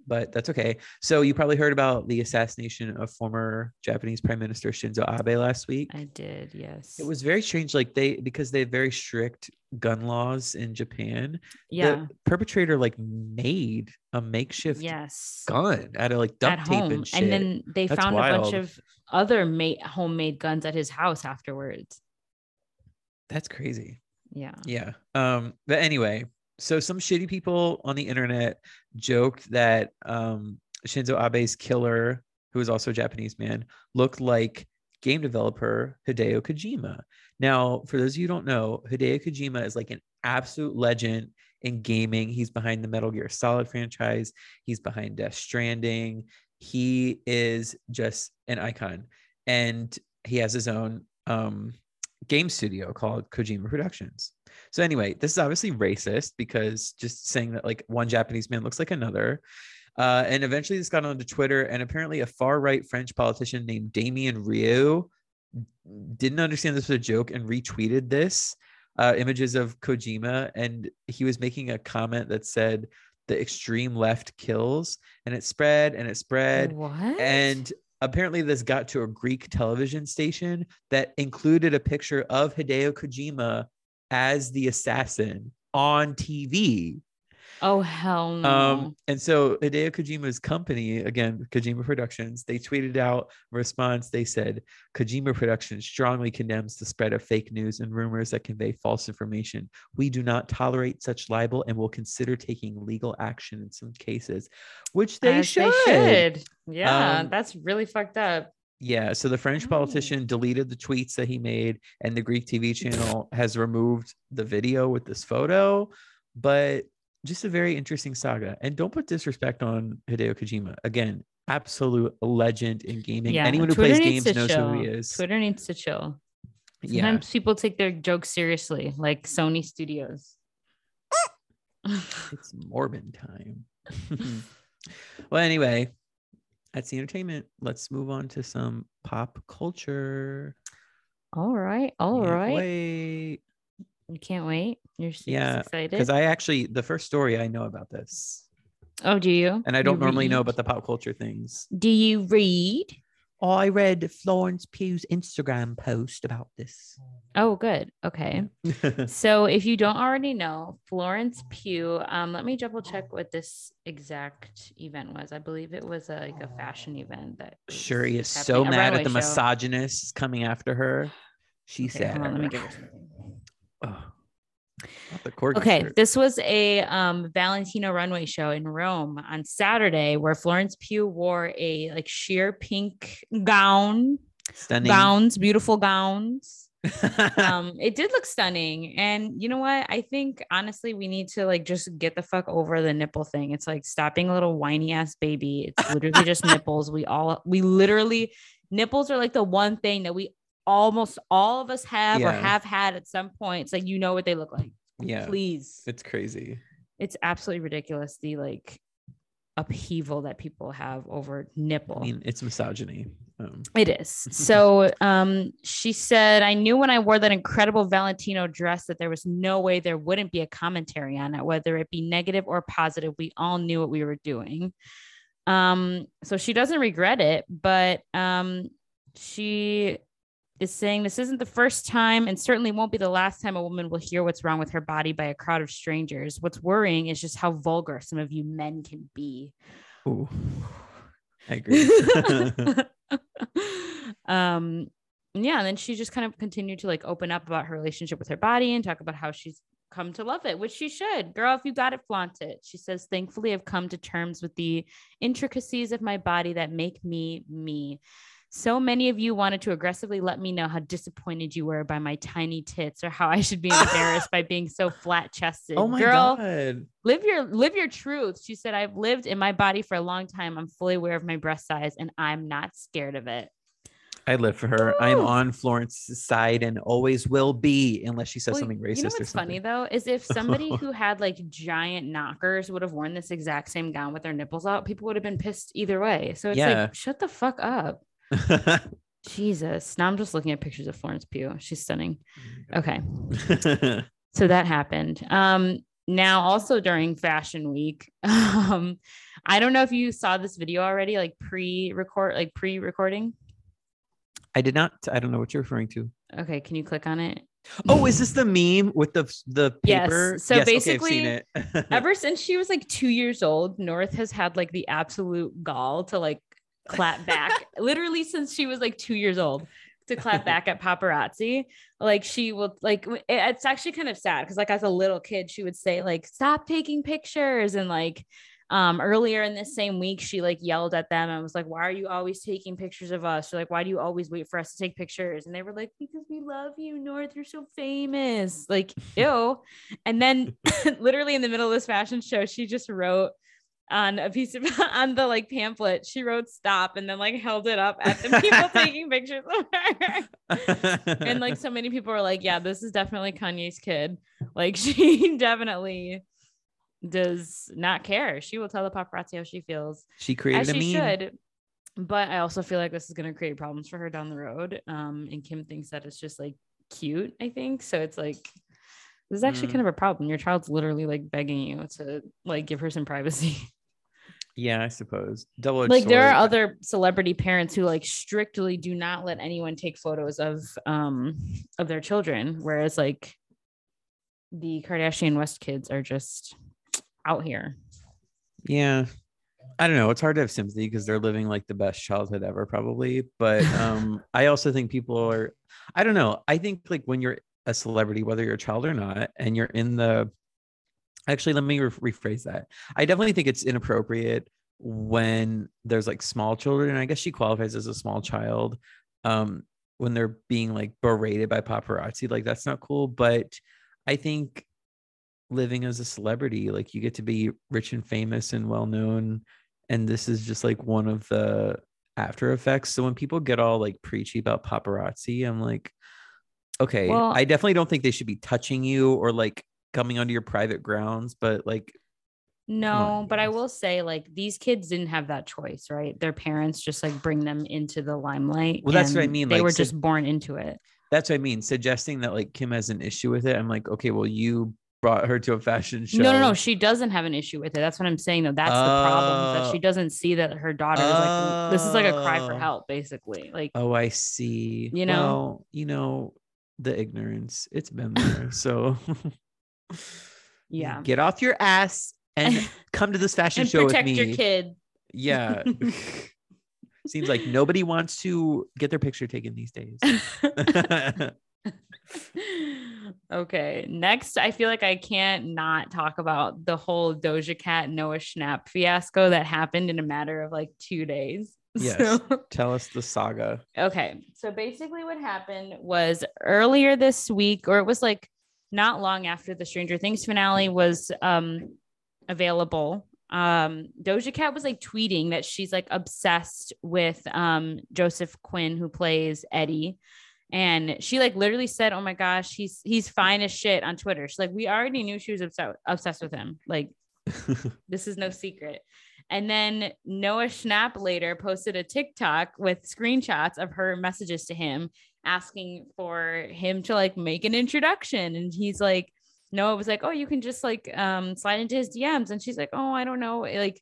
S1: but that's okay. So you probably heard about the assassination of former Japanese Prime Minister Shinzo Abe last week.
S2: I did, yes.
S1: It was very strange, like they because they have very strict gun laws in Japan.
S2: yeah,
S1: The perpetrator like made a makeshift
S2: yes.
S1: gun out of like duct
S2: At
S1: tape
S2: home,
S1: and shit.
S2: and then they
S1: That's
S2: found a bunch of other made homemade guns at his house afterwards.
S1: That's crazy.
S2: Yeah.
S1: Yeah. Um, but anyway, so some shitty people on the internet joked that um Shinzo Abe's killer, who is also a Japanese man, looked like game developer Hideo Kojima. Now, for those of you who don't know, Hideo Kojima is like an absolute legend in gaming. He's behind the Metal Gear Solid franchise, he's behind Death Stranding. He is just an icon. And he has his own um game studio called Kojima Productions. So anyway, this is obviously racist because just saying that like one Japanese man looks like another. Uh, and eventually this got onto Twitter, and apparently a far right French politician named Damien Rieu didn't understand this was a joke and retweeted this uh, images of Kojima, and he was making a comment that said the extreme left kills, and it spread and it spread,
S2: What?
S1: and apparently this got to a Greek television station that included a picture of Hideo Kojima as the assassin on TV.
S2: Oh hell no.
S1: Um, and so Hideo Kojima's company, again, Kojima Productions, they tweeted out a response. They said, Kojima Productions strongly condemns the spread of fake news and rumors that convey false information. We do not tolerate such libel and will consider taking legal action in some cases, which they should.
S2: should. Yeah,
S1: Um,
S2: that's really fucked up.
S1: Yeah, so the French
S2: Oh.
S1: politician deleted the tweets that he made, and the Greek TV channel has removed the video with this photo. But just a very interesting saga. And don't put disrespect on Hideo Kojima. Again, absolute legend in gaming.
S2: Yeah,
S1: Anyone who
S2: Twitter
S1: plays games knows who he is.
S2: Twitter needs to chill.
S1: yeah.
S2: Sometimes people take their jokes seriously, like Sony Studios.
S1: It's Morbin time. well, anyway, that's the entertainment. Let's move on to some pop culture.
S2: all right, all
S1: Can't
S2: right.
S1: Wait.
S2: You can't wait. You're
S1: Yeah,
S2: excited.
S1: Because I actually, the first story I know about this.
S2: oh, do you?
S1: and I don't normally know about the pop culture things.
S2: Do you read?
S1: I read Florence Pugh's Instagram post about this.
S2: Oh, good. Okay. so if you don't already know, Florence Pugh, um, let me double check what this exact event was. I believe it was a, like a fashion event that
S1: sure he is so mad at the show. misogynists coming after her. She okay, said, on, let me give her something.
S2: Okay, shirt. this was a um, Valentino runway show in Rome on Saturday where Florence Pugh wore a like sheer pink gown,
S1: stunning
S2: gowns, beautiful gowns. um, it did look stunning, and you know what? I think honestly, we need to like just get the fuck over the nipple thing. It's like stopping a little whiny ass baby. It's literally just nipples. We all we literally nipples are like the one thing that we almost all of us have yeah. or have had at some point. It's like you know what they look like.
S1: Yeah.
S2: Please.
S1: It's crazy.
S2: It's absolutely ridiculous. The like upheaval that people have over nipple.
S1: I mean, it's misogyny.
S2: Um. It is. So um, she said, I knew when I wore that incredible Valentino dress that there was no way there wouldn't be a commentary on it, whether it be negative or positive. We all knew what we were doing. Um, so she doesn't regret it, but um, she is saying this isn't the first time and certainly won't be the last time a woman will hear what's wrong with her body by a crowd of strangers. What's worrying is just how vulgar some of you men can be.
S1: Ooh, I agree.
S2: um, yeah, and then she just kind of continued to like open up about her relationship with her body and talk about how she's come to love it, which she should. Girl, if you got it, flaunt it. She says, Thankfully, I've come to terms with the intricacies of my body that make me me. So many of you wanted to aggressively let me know how disappointed you were by my tiny tits or how I should be embarrassed by being so flat chested.
S1: Oh my
S2: Girl,
S1: God.
S2: Live your live your truth. She said, I've lived in my body for a long time. I'm fully aware of my breast size and I'm not scared of it.
S1: I live for her. Ooh. I'm on Florence's side and always will be, unless she says well, something racist. You know what's
S2: funny though is if somebody who had like giant knockers would have worn this exact same gown with their nipples out, people would have been pissed either way. So it's yeah. like, shut the fuck up. Jesus. Now I'm just looking at pictures of Florence Pugh. She's stunning. Okay. so that happened. Um, now also during fashion week, um, I don't know if you saw this video already, like pre-record, like pre-recording.
S1: I did not. I don't know what you're referring to.
S2: Okay, can you click on it?
S1: Oh, is this the meme with the the paper?
S2: Yes. So yes, basically, okay, ever since she was like two years old, North has had like the absolute gall to like clap back literally since she was like two years old to clap back at paparazzi. Like she will like it's actually kind of sad because like as a little kid, she would say, like, stop taking pictures. And like um earlier in this same week, she like yelled at them and was like, Why are you always taking pictures of us? Or like, why do you always wait for us to take pictures? And they were like, Because we love you, North. You're so famous. Like, ew. And then literally in the middle of this fashion show, she just wrote on a piece of on the like pamphlet she wrote stop and then like held it up at the people taking pictures of her. And like so many people were like yeah this is definitely kanye's kid. Like she definitely does not care. She will tell the paparazzi how she feels.
S1: She created as she should.
S2: But i also feel like this is going to create problems for her down the road um and kim thinks that it's just like cute i think. So it's like this is actually mm. kind of a problem. Your child's literally like begging you to like give her some privacy.
S1: Yeah, I suppose. Double
S2: like there are other celebrity parents who like strictly do not let anyone take photos of um of their children, whereas like the Kardashian West kids are just out here.
S1: Yeah. I don't know. It's hard to have sympathy because they're living like the best childhood ever, probably. But um, I also think people are, I don't know. I think like when you're a celebrity, whether you're a child or not, and you're in the actually let me re- rephrase that. I definitely think it's inappropriate when there's like small children i guess she qualifies as a small child um when they're being like berated by paparazzi like that's not cool but i think living as a celebrity like you get to be rich and famous and well known and this is just like one of the after effects. So when people get all like preachy about paparazzi i'm like okay well, i definitely don't think they should be touching you or like coming onto your private grounds, but like
S2: no, but I will say, like, these kids didn't have that choice, right? Their parents just like bring them into the limelight.
S1: Well, that's what I mean.
S2: They like, were just born into it.
S1: That's what I mean. Suggesting that like Kim has an issue with it. I'm like, okay, well, you brought her to a fashion show.
S2: No, no, no. She doesn't have an issue with it. That's what I'm saying, though. That's the problem that she
S1: Oh.
S2: doesn't see that her daughter is like, this is like a cry for
S1: Oh.
S2: help, basically. Like,
S1: Oh, I see.
S2: You know?
S1: Well, you know, the ignorance. It's been there. So
S2: yeah.
S1: Get off your ass and come to this fashion
S2: and
S1: show with
S2: protect
S1: me.
S2: your kid.
S1: Yeah. Seems like nobody wants to get their picture taken these days.
S2: okay. Next, I feel like I can't not talk about the whole Doja Cat Noah Schnapp fiasco that happened in a matter of like two days.
S1: Yes.
S2: So-
S1: Tell us the saga.
S2: Okay. So basically, what happened was earlier this week, or it was like not long after the Stranger Things finale was um, available. Um, Doja Cat was like tweeting that she's like obsessed with um, Joseph Quinn, who plays Eddie. And she like literally said, "Oh my gosh, he's he's fine as shit" on Twitter. She's like, "We already knew she was obsessed obsessed with him. Like, this is no secret." And then Noah Schnapp later posted a TikTok with screenshots of her messages to him asking for him to like make an introduction. And he's like, Noah was like, Oh, you can just like um slide into his DMs. And she's like, Oh, I don't know like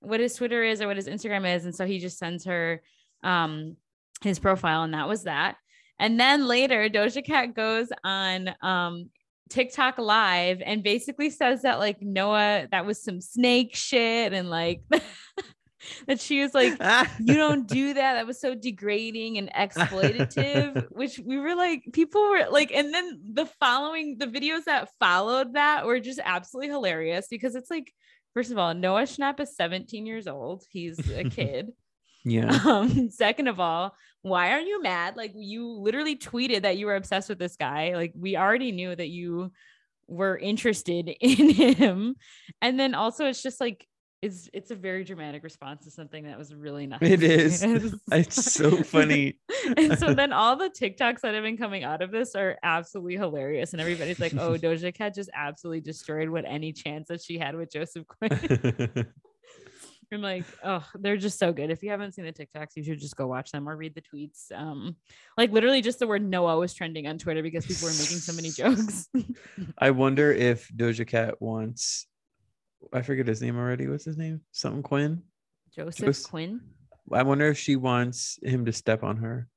S2: what his Twitter is or what his Instagram is. And so he just sends her um his profile, and that was that. And then later, Doja Cat goes on um TikTok live and basically says that like Noah, that was some snake shit and like that she was like, you don't do that. That was so degrading and exploitative, which we were like, people were like, and then the following, the videos that followed that were just absolutely hilarious because it's like, first of all, Noah Schnapp is 17 years old. He's a kid.
S1: Yeah.
S2: Um, second of all, why are you mad? Like you literally tweeted that you were obsessed with this guy. Like we already knew that you were interested in him. And then also it's just like it's it's a very dramatic response to something that was really not
S1: It is. It's so funny.
S2: and so then all the TikToks that have been coming out of this are absolutely hilarious. And everybody's like, oh, Doja Cat just absolutely destroyed what any chance that she had with Joseph Quinn. I'm like, oh, they're just so good. If you haven't seen the TikToks, you should just go watch them or read the tweets. Um, like literally just the word Noah was trending on Twitter because people were making so many jokes.
S1: I wonder if Doja Cat wants I forget his name already. What's his name? Something Quinn.
S2: Joseph
S1: Jos-
S2: Quinn.
S1: I wonder if she wants him to step on her.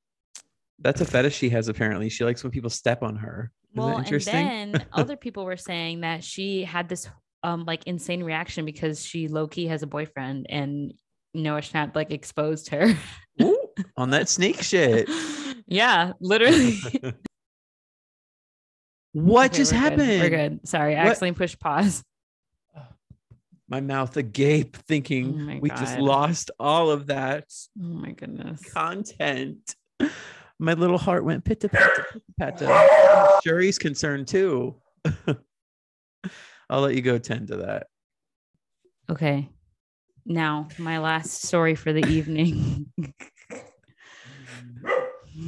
S1: That's a fetish she has apparently. She likes when people step on her. Isn't
S2: Well, and then other people were saying that she had this um like insane reaction because she low key has a boyfriend and Noah Schnapp like exposed her.
S1: Ooh, on that snake shit.
S2: yeah, literally.
S1: What
S2: Okay,
S1: just
S2: we're good.
S1: happened?
S2: We're good. Sorry, I
S1: What?
S2: accidentally pushed pause.
S1: My mouth agape,
S2: Oh
S1: thinking
S2: my
S1: we just lost all of that
S2: Oh my goodness.
S1: content. My little heart went pitta patta pitta patta. Shuri's concerned too. I'll let you go tend to that.
S2: Okay. Now, my last story for the evening.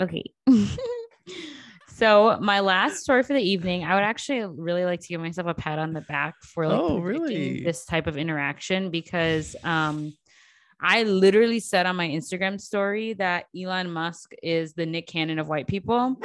S2: okay. So, my last story for the evening, I would actually really like to give myself a pat on the back for like
S1: Oh, really?
S2: this type of interaction because um I literally said on my Instagram story that Elon Musk is the Nick Cannon of white people.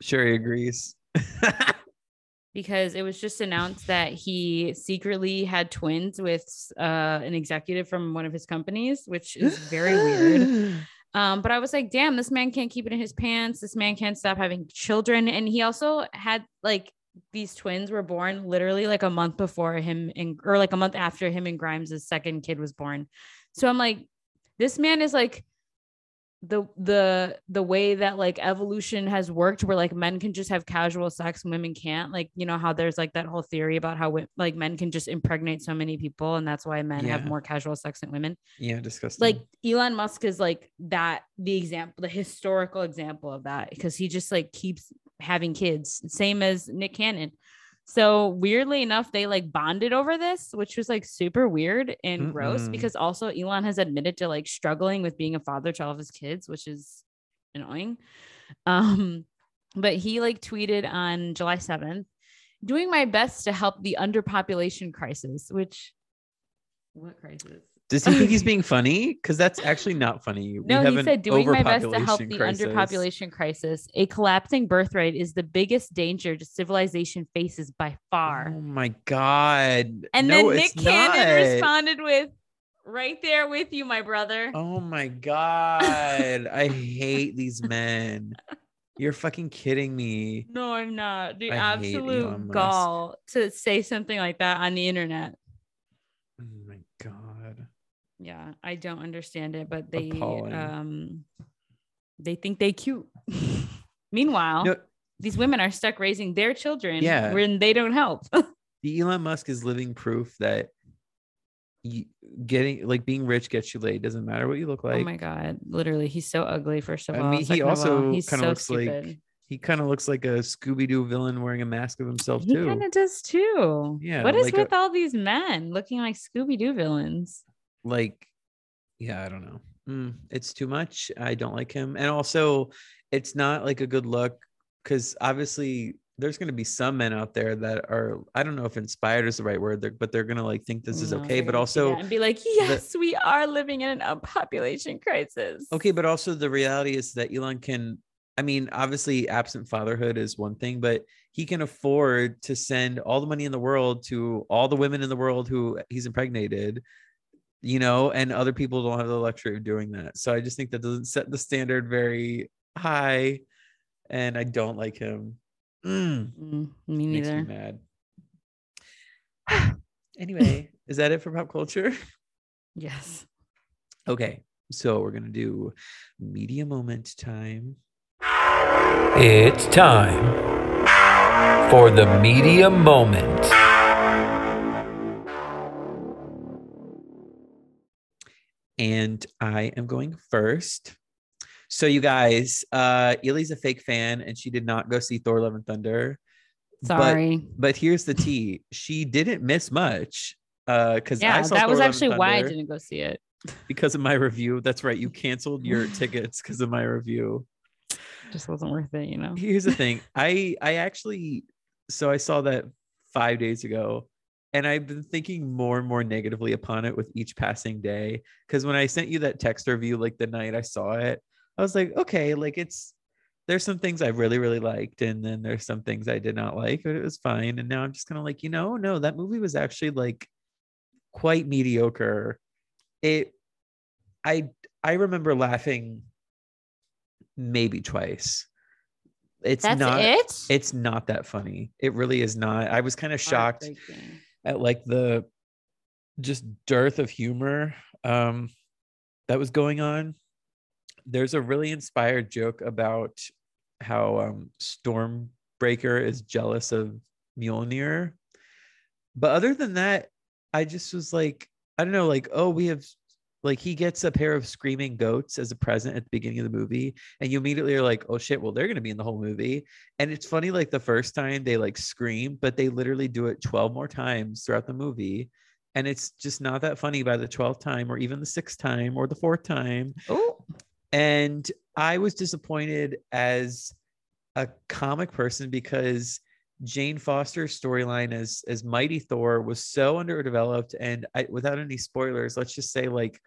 S1: Sure, he agrees.
S2: because it was just announced that he secretly had twins with uh, an executive from one of his companies, which is very weird. Um, but I was like, damn, this man can't keep it in his pants. This man can't stop having children. And he also had like these twins were born literally like a month before him and or like a month after him and Grimes' second kid was born. So I'm like, this man is like the the the way that like evolution has worked where like men can just have casual sex and women can't like you know how there's like that whole theory about how wi- like men can just impregnate so many people and that's why men have more casual sex than women.
S1: Yeah, disgusting.
S2: like Elon Musk is like that the example the historical example of that because he just like keeps having kids. Same as Nick Cannon so weirdly enough they like bonded over this which was like super weird and gross
S1: Mm-mm.
S2: because also Elon has admitted to like struggling with being a father to all of his kids which is annoying um but he like tweeted on July 7th doing my best to help the underpopulation crisis which what crisis
S1: Does he think he's being funny? Because that's actually not funny. We
S2: No, he said doing my best to help the
S1: crisis.
S2: underpopulation crisis. A collapsing birth rate is the biggest danger to civilization faces by far.
S1: Oh my god!
S2: and
S1: No,
S2: then Nick Cannon
S1: not.
S2: responded with, "Right there with you, my brother."
S1: Oh my god! I hate these men. You're fucking kidding me.
S2: No, I'm not. The
S1: I
S2: absolute gall to say something like that on the internet. Yeah, I don't understand it, but they
S1: Appalling.
S2: um they think they cute. Meanwhile,
S1: No,
S2: these women are stuck raising their children
S1: Yeah.
S2: when they don't help.
S1: the Elon Musk is living proof that you, getting like being rich gets you laid. Doesn't matter what you look like oh
S2: my god, literally, he's so ugly. First of
S1: I
S2: all,
S1: mean, he
S2: Second of
S1: also
S2: he's
S1: kinda
S2: so
S1: looks like he kind of looks like a Scooby Doo villain wearing a mask of himself
S2: He
S1: too.
S2: kind of does too.
S1: Yeah,
S2: What is
S1: like a-
S2: with all these men looking like Scooby Doo villains?
S1: Like yeah i don't know. Mm, it's too much. I don't like him. And also it's not like a good look because obviously there's going to be some men out there that are i don't know if inspired is the right word they're, but they're going to like think this is
S2: No,
S1: okay but also
S2: that and be like, yes, we are living in an population crisis.
S1: okay but also the reality is that elon can i mean obviously absent fatherhood is one thing but he can afford to send all the money in the world to all the women in the world who he's impregnated you know and other people don't have the luxury of doing that so i just think that doesn't set the standard very high and i don't like him Mm,
S2: Mm, me
S1: makes me
S2: neither.
S1: mad anyway is that it for pop culture
S2: Yes.
S1: okay so we're gonna do media moment time
S3: It's time for the media moment.
S1: And I am going first. So you guys, uh Ely's a fake fan and she did not go see Thor Love and Thunder. But-
S2: Sorry.
S1: But here's the tea. She didn't miss much. Uh because
S2: yeah,
S1: I saw
S2: that was
S1: Love
S2: actually why I didn't go see it.
S1: because of my review. That's right. You canceled your tickets because of my review.
S2: Just wasn't worth it, you know.
S1: Here's the thing. I I actually so I saw that five days ago. And I've been thinking more and more negatively upon it with each passing day. Because when I sent you that text review, like the night I saw it, I was like, okay, like it's there's some things I really, really liked, and then there's some things I did not like, but it was fine. And now I'm just kind of like, you know, no, that movie was actually like quite mediocre. It I I remember laughing maybe twice. It's
S2: That's
S1: not
S2: it.
S1: it's not that funny. It really is not. I was kind of shocked. At like the just dearth of humor um that was going on. There's a really inspired joke about how um Stormbreaker is jealous of Mjolnir. But other than that, I just was like, I don't know, like, oh, we have like he gets a pair of screaming goats as a present at the beginning of the movie, and you immediately are like, oh shit, well, they're gonna be in the whole movie. And it's funny, like the first time they like scream, but they literally do it 12 more times throughout the movie. And it's just not that funny by the 12th time, or even the sixth time, or the fourth time.
S2: Oh,
S1: And I was disappointed as a comic person because Jane Foster's storyline as as Mighty Thor was so underdeveloped, and I, without any spoilers, let's just say like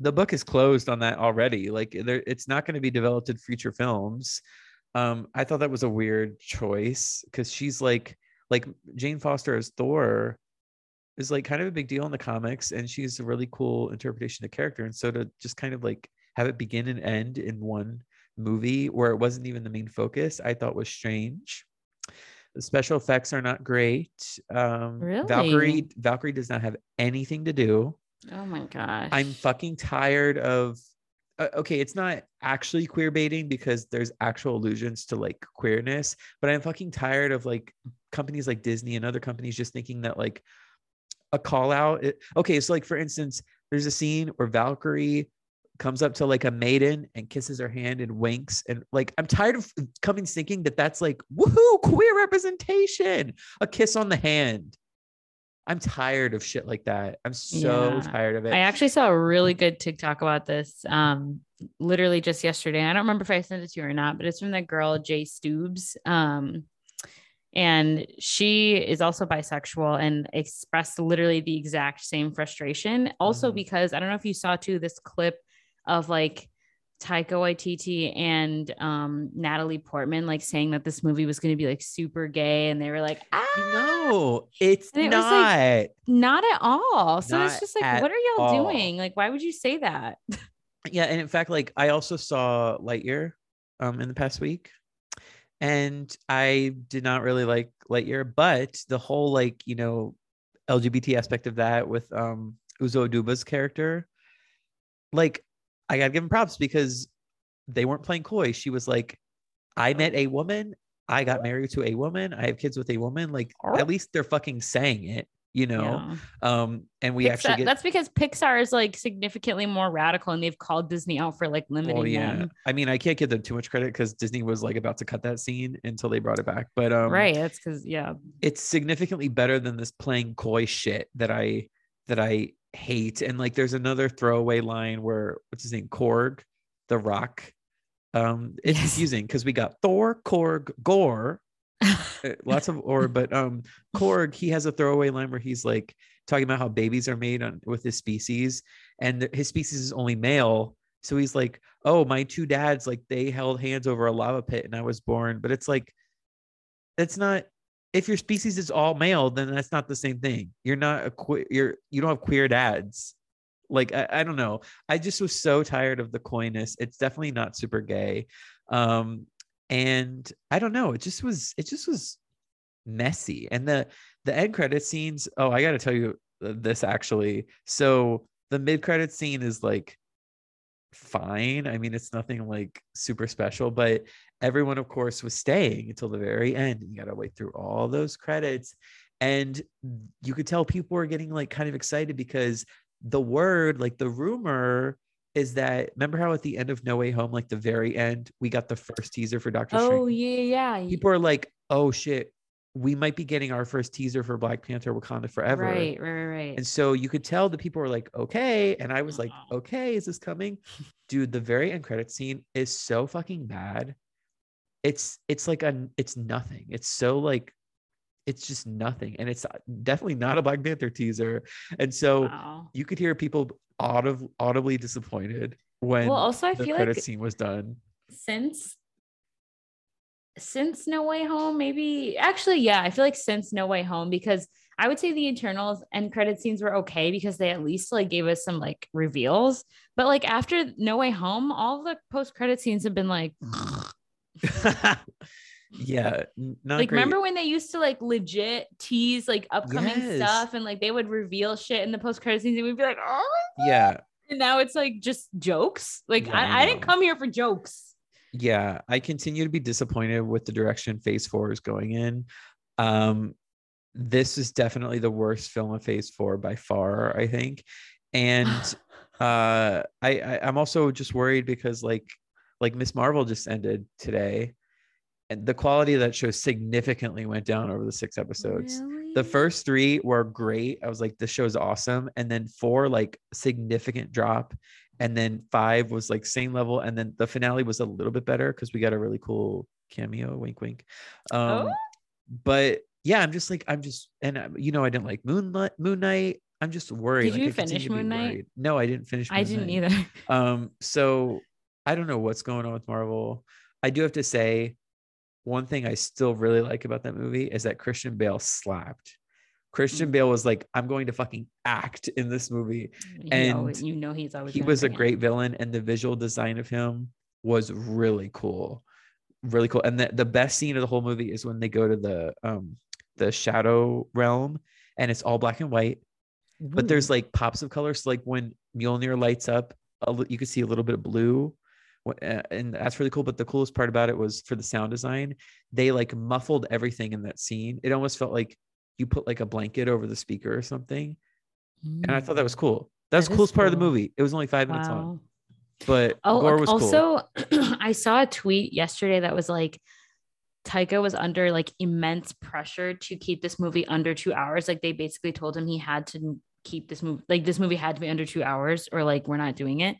S1: the book is closed on that already. Like there, it's not going to be developed in future films. Um, I thought that was a weird choice because she's like like Jane Foster as Thor is like kind of a big deal in the comics, and she's a really cool interpretation of character. And so to just kind of like have it begin and end in one movie where it wasn't even the main focus, I thought was strange. The special effects are not great. Um, Valkyrie Valkyrie does not have anything to do.
S2: oh my gosh.
S1: I'm fucking tired of. Uh, okay, it's not actually queer baiting because there's actual allusions to like queerness, but I'm fucking tired of like companies like Disney and other companies just thinking that like a call out. It, okay, so like for instance, there's a scene where Valkyrie comes up to like a maiden and kisses her hand and winks and like I'm tired of coming thinking that that's like woohoo queer representation, a kiss on the hand. I'm tired of shit like that. I'm so
S2: Yeah.
S1: tired of it.
S2: I actually saw a really good TikTok about this. Um, literally just yesterday. I don't remember if I sent it to you or not, but it's from that girl Jay Stoobs. Um, And she is also bisexual and expressed literally the exact same frustration. Also,
S1: Mhm.
S2: because I don't know if you saw too this clip of like Taika Waititi and um, Natalie Portman like saying that this movie was going to be like super gay, and they were like, ah,
S1: No, it's
S2: it was
S1: not.
S2: like- not at all. So it's just like, what are y'all
S1: all.
S2: doing? Like, why would you say that?
S1: yeah, and in fact, like I also saw Lightyear um in the past week. And I did not really like Lightyear, but the whole like, you know, LGBT aspect of that with um Uzo Aduba's character, like I gotta give him props because they weren't playing coy. She was like, I met a woman, I got married to a woman, I have kids with a woman. Like at least they're fucking saying it, you know.
S2: Yeah.
S1: Um, and we
S2: Pixar-
S1: actually get
S2: that's because Pixar is like significantly more radical and they've called Disney out for like limiting
S1: Well, yeah.
S2: them.
S1: I mean, I can't give them too much credit because Disney was like about to cut that scene until they brought it back. But um,
S2: right. That's because, yeah.
S1: it's significantly better than this playing coy shit that I that I hate. And like, there's another throwaway line where what's his name, Korg, the Rock. Um, it's
S2: Yes.
S1: confusing because we got Thor, Korg, Gore, uh, lots of or, but um, Korg, he has a throwaway line where he's like talking about how babies are made on with his species, and th- his species is only male. So he's like, "Oh, my two dads like they held hands over a lava pit, and I was born." But it's like, it's not. If your species is all male, then that's not the same thing. You're not a que- you're you don't have queer dads. Like I, I don't know. I just was so tired of the coyness. It's definitely not super gay. Um, and I don't know. It just was. It just was messy. And the the end credit scenes. Oh, I got to tell you uh, this actually. So the mid credit scene is like fine. I mean, it's nothing like super special, but everyone, of course, was staying until the very end. You got to wait through all those credits. And you could tell people were getting like kind of excited because the word, like the rumor, is that remember how at the end of No Way Home, like the very end, we got the first teaser for Doctor oh, Strange?
S2: Oh, yeah. Yeah.
S1: People are like, oh shit, we might be getting our first teaser for Black Panther Wakanda Forever.
S2: Right, right, right.
S1: And so you could tell that people were like, okay. And I was like, okay, is this coming? Dude, the very end credit scene is so fucking bad. It's it's like a it's nothing. It's so like it's just nothing. And it's uh, definitely not a Black Panther teaser. And so
S2: Wow.
S1: you could hear people audib- audibly disappointed when
S2: Well, also, I
S1: the
S2: feel
S1: credit
S2: like
S1: scene was done.
S2: since since No Way Home, maybe actually, yeah, I feel like since No Way Home, because I would say the internals and credit scenes were okay because they at least like gave us some like reveals. But like after No Way Home, all the post credit scenes have been like,
S1: yeah. Not
S2: like
S1: great.
S2: remember when they used to like legit tease like upcoming
S1: Yes.
S2: stuff and like they would reveal shit in the post credit scenes and we'd be like, oh,
S1: Yeah.
S2: and now it's like just jokes. Like
S1: Yeah, I
S2: I, I didn't come here for jokes.
S1: Yeah i continue to be disappointed with the direction phase four is going in um this is definitely the worst film of phase four by far i think and uh I, I i'm also just worried because like like miss marvel just ended today and the quality of that show significantly went down over the six episodes the first three were great. I was like, this show's awesome. And then four, like significant drop. And then five was like same level. And then the finale was a little bit better because we got a really cool cameo, wink, wink. Um,
S2: Oh.
S1: but yeah, I'm just like, I'm just, and uh, you know, I didn't like Moonlight, Moon Knight. I'm just worried.
S2: Did
S1: like,
S2: you
S1: I
S2: finish
S1: to be
S2: Moon Knight?
S1: worried. No, I didn't finish.
S2: I didn't
S1: Knight.
S2: either.
S1: Um, so I don't know what's going on with Marvel. I do have to say, one thing I still really like about that movie is that Christian Bale slapped. Christian. Bale was like, I'm going to fucking act in this movie. And
S2: you know he's always
S1: He was a great villain, and the visual design of him was really cool. Really cool. And the, the best scene of the whole movie is when they go to the um the shadow realm and it's all black and white but there's like pops of color. So like when Mjolnir lights up, you can see a little bit of blue, uh, and that's really cool. But the coolest part about it was for the sound design, they like muffled everything in that scene. It almost felt like you put like a blanket over the speaker or something, and I mm. thought that was cool. That was
S2: That
S1: coolest part of the movie. It was only five minutes long, but
S2: Oh,
S1: Gore was cool.
S2: also, I saw a tweet yesterday that was like, Taika was under like immense pressure to keep this movie under two hours. Like they basically told him he had to keep this movie, like this movie had to be under two hours, or like we're not doing it.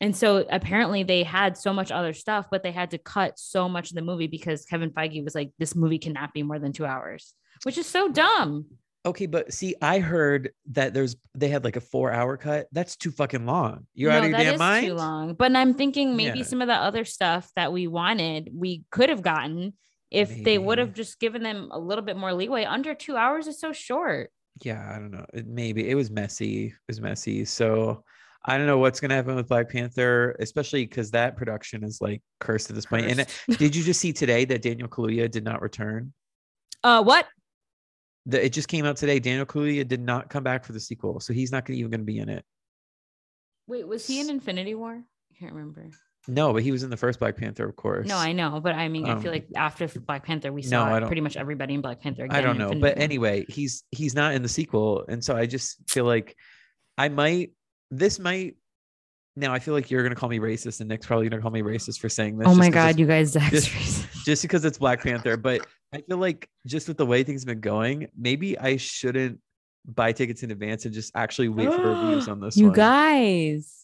S2: And so apparently they had so much other stuff, but they had to cut so much of the movie because Kevin Feige was like, this movie cannot be more than two hours, which is so dumb.
S1: Okay, but see, I heard that there's they had like a four hour cut. That's too fucking long. You're
S2: No,
S1: out of your
S2: that
S1: damn
S2: is
S1: mind.
S2: Too long. But I'm thinking maybe
S1: Yeah.
S2: some of the other stuff that we wanted, we could have gotten if they would have just given them a little bit more leeway. Under two hours is so short.
S1: Yeah, I don't know. It, maybe it was messy. It was messy. So I don't know what's gonna happen with Black Panther, especially because that production is like cursed at this point. And did you just see today that Daniel Kaluuya did not return?
S2: Uh, what?
S1: The, it just came out today. Daniel Kaluuya did not come back for the sequel, so he's not gonna, even going to be in it.
S2: Wait, was he in Infinity War? I can't remember.
S1: No, but he was in the first Black Panther, of course.
S2: No, I know, but I mean, I feel
S1: Um,
S2: like after Black Panther, we saw
S1: don't-
S2: pretty much everybody in Black Panther. Again
S1: I don't know,
S2: Infinity
S1: but
S2: War.
S1: anyway, he's he's not in the sequel, and so I just feel like I might. This might. Now I feel like you're gonna call me racist, and Nick's probably gonna call me racist for saying this.
S2: oh my god, you guys, Zach's
S1: just-
S2: racist.
S1: just because it's Black Panther, but I feel like just with the way things have been going, maybe I shouldn't buy tickets in advance and just actually wait for reviews on this
S2: you
S1: one.
S2: guys.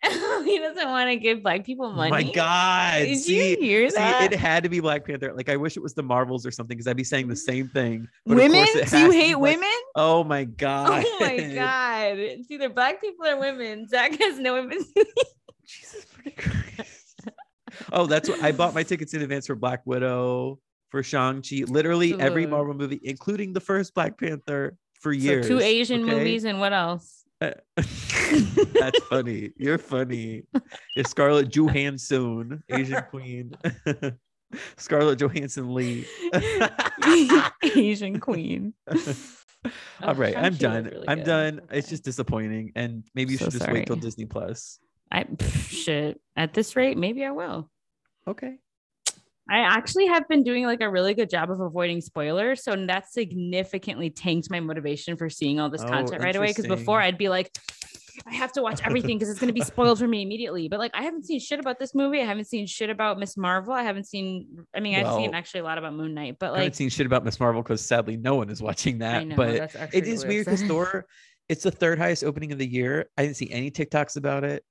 S2: he doesn't want to give black people
S1: Oh
S2: money.
S1: my God.
S2: Did
S1: see,
S2: you hear
S1: see,
S2: that?
S1: it had to be Black Panther. Like I wish it was the Marvels or something because I'd be saying the same thing. but of
S2: women?
S1: course it
S2: Do you
S1: has to
S2: hate
S1: Black-
S2: women?
S1: Oh my oh God.
S2: Oh my god! It's either black people or women. Zach has no women.
S1: Jesus fucking Christ. oh, that's what I bought my tickets in advance for Black Widow, for Shang-Chi, literally every Marvel movie, including the first Black Panther for years.
S2: so two Asian
S1: okay?
S2: movies and what else?
S1: Uh, That's funny. You're funny. It's Scarlett Johansson, Asian queen. Scarlett Johansson Lee.
S2: Asian queen.
S1: All right, I'm
S2: Shang-Chi
S1: done.
S2: really
S1: I'm
S2: good.
S1: done. It's just disappointing, and maybe you
S2: So
S1: should just wait till. Disney Plus.
S2: I pff, shit. At this rate, maybe I will.
S1: Okay.
S2: I actually have been doing like a really good job of avoiding spoilers, so that significantly tanked my motivation for seeing all this
S1: Oh,
S2: content right away. Because before. I'd be like, I have to watch everything because it's going to be spoiled for me immediately. But like, I haven't seen shit about this movie. I haven't seen shit about Miss Marvel. I haven't seen. I mean, I've seen actually a lot about Moon Knight, but like, I
S1: haven't seen shit about Miss Marvel because sadly no one is watching that.
S2: Know
S1: but it is weird because. Thor, it's the third highest opening of the year. I didn't see any TikToks about it.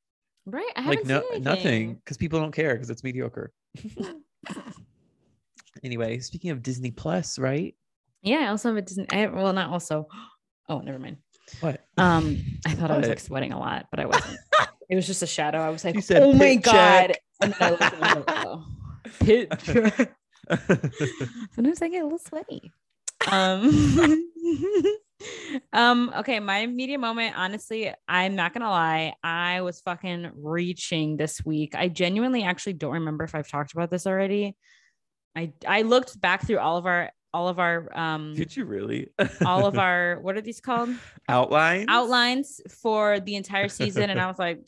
S2: right? I
S1: like no nothing because people don't care because it's mediocre. anyway, speaking of Disney Plus, right?
S2: Yeah, I also have a Disney. I have, well, not also. Oh, never mind.
S1: What?
S2: Um, I thought I was like sweating a lot, but I wasn't. it was just a shadow. I was like,
S1: said
S2: oh my
S1: pit
S2: god. I looked and I was like, oh, pit. Sometimes I get a little sweaty. Um, um, okay, my media moment, honestly, I'm not gonna lie, I was fucking reaching this week. I genuinely actually don't remember if I've talked about this already. I I looked back through all of our all of our um
S1: Did you really?
S2: all of our what are these called?
S1: outlines.
S2: outlines for the entire season and i was like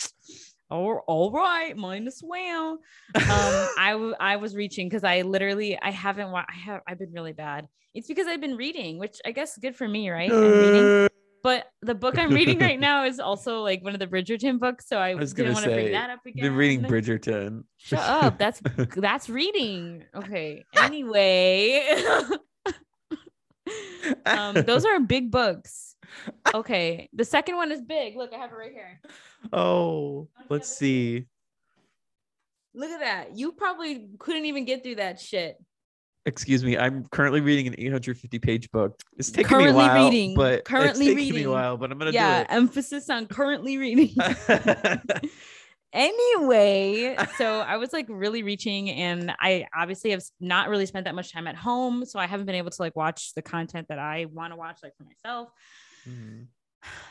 S2: oh, all right mine as well um i w- i was reaching because i literally i haven't wa- i have i've been really bad. It's because i've been reading which i guess is good for me right? I'm reading. but the book i'm reading right now is also like one of the bridgerton books so i,
S1: I was
S2: didn't want to bring that up again.
S1: Been reading Bridgerton.
S2: shut up that's that's reading. Okay anyway. Um those are big books okay the second one is big look i have it right here
S1: Oh, let's see.
S2: Look at that. You probably couldn't even get through that shit.
S1: Excuse me. I'm currently reading an 850 page book. It's taking
S2: Currently
S1: me a while,
S2: reading.
S1: but
S2: Currently
S1: it's taking me a while. But I'm gonna
S2: Yeah,
S1: do
S2: emphasis on currently reading. anyway, so I was like really reaching, and I obviously have not really spent that much time at home, so I haven't been able to like watch the content that I want to watch, like for myself.
S1: Mhm.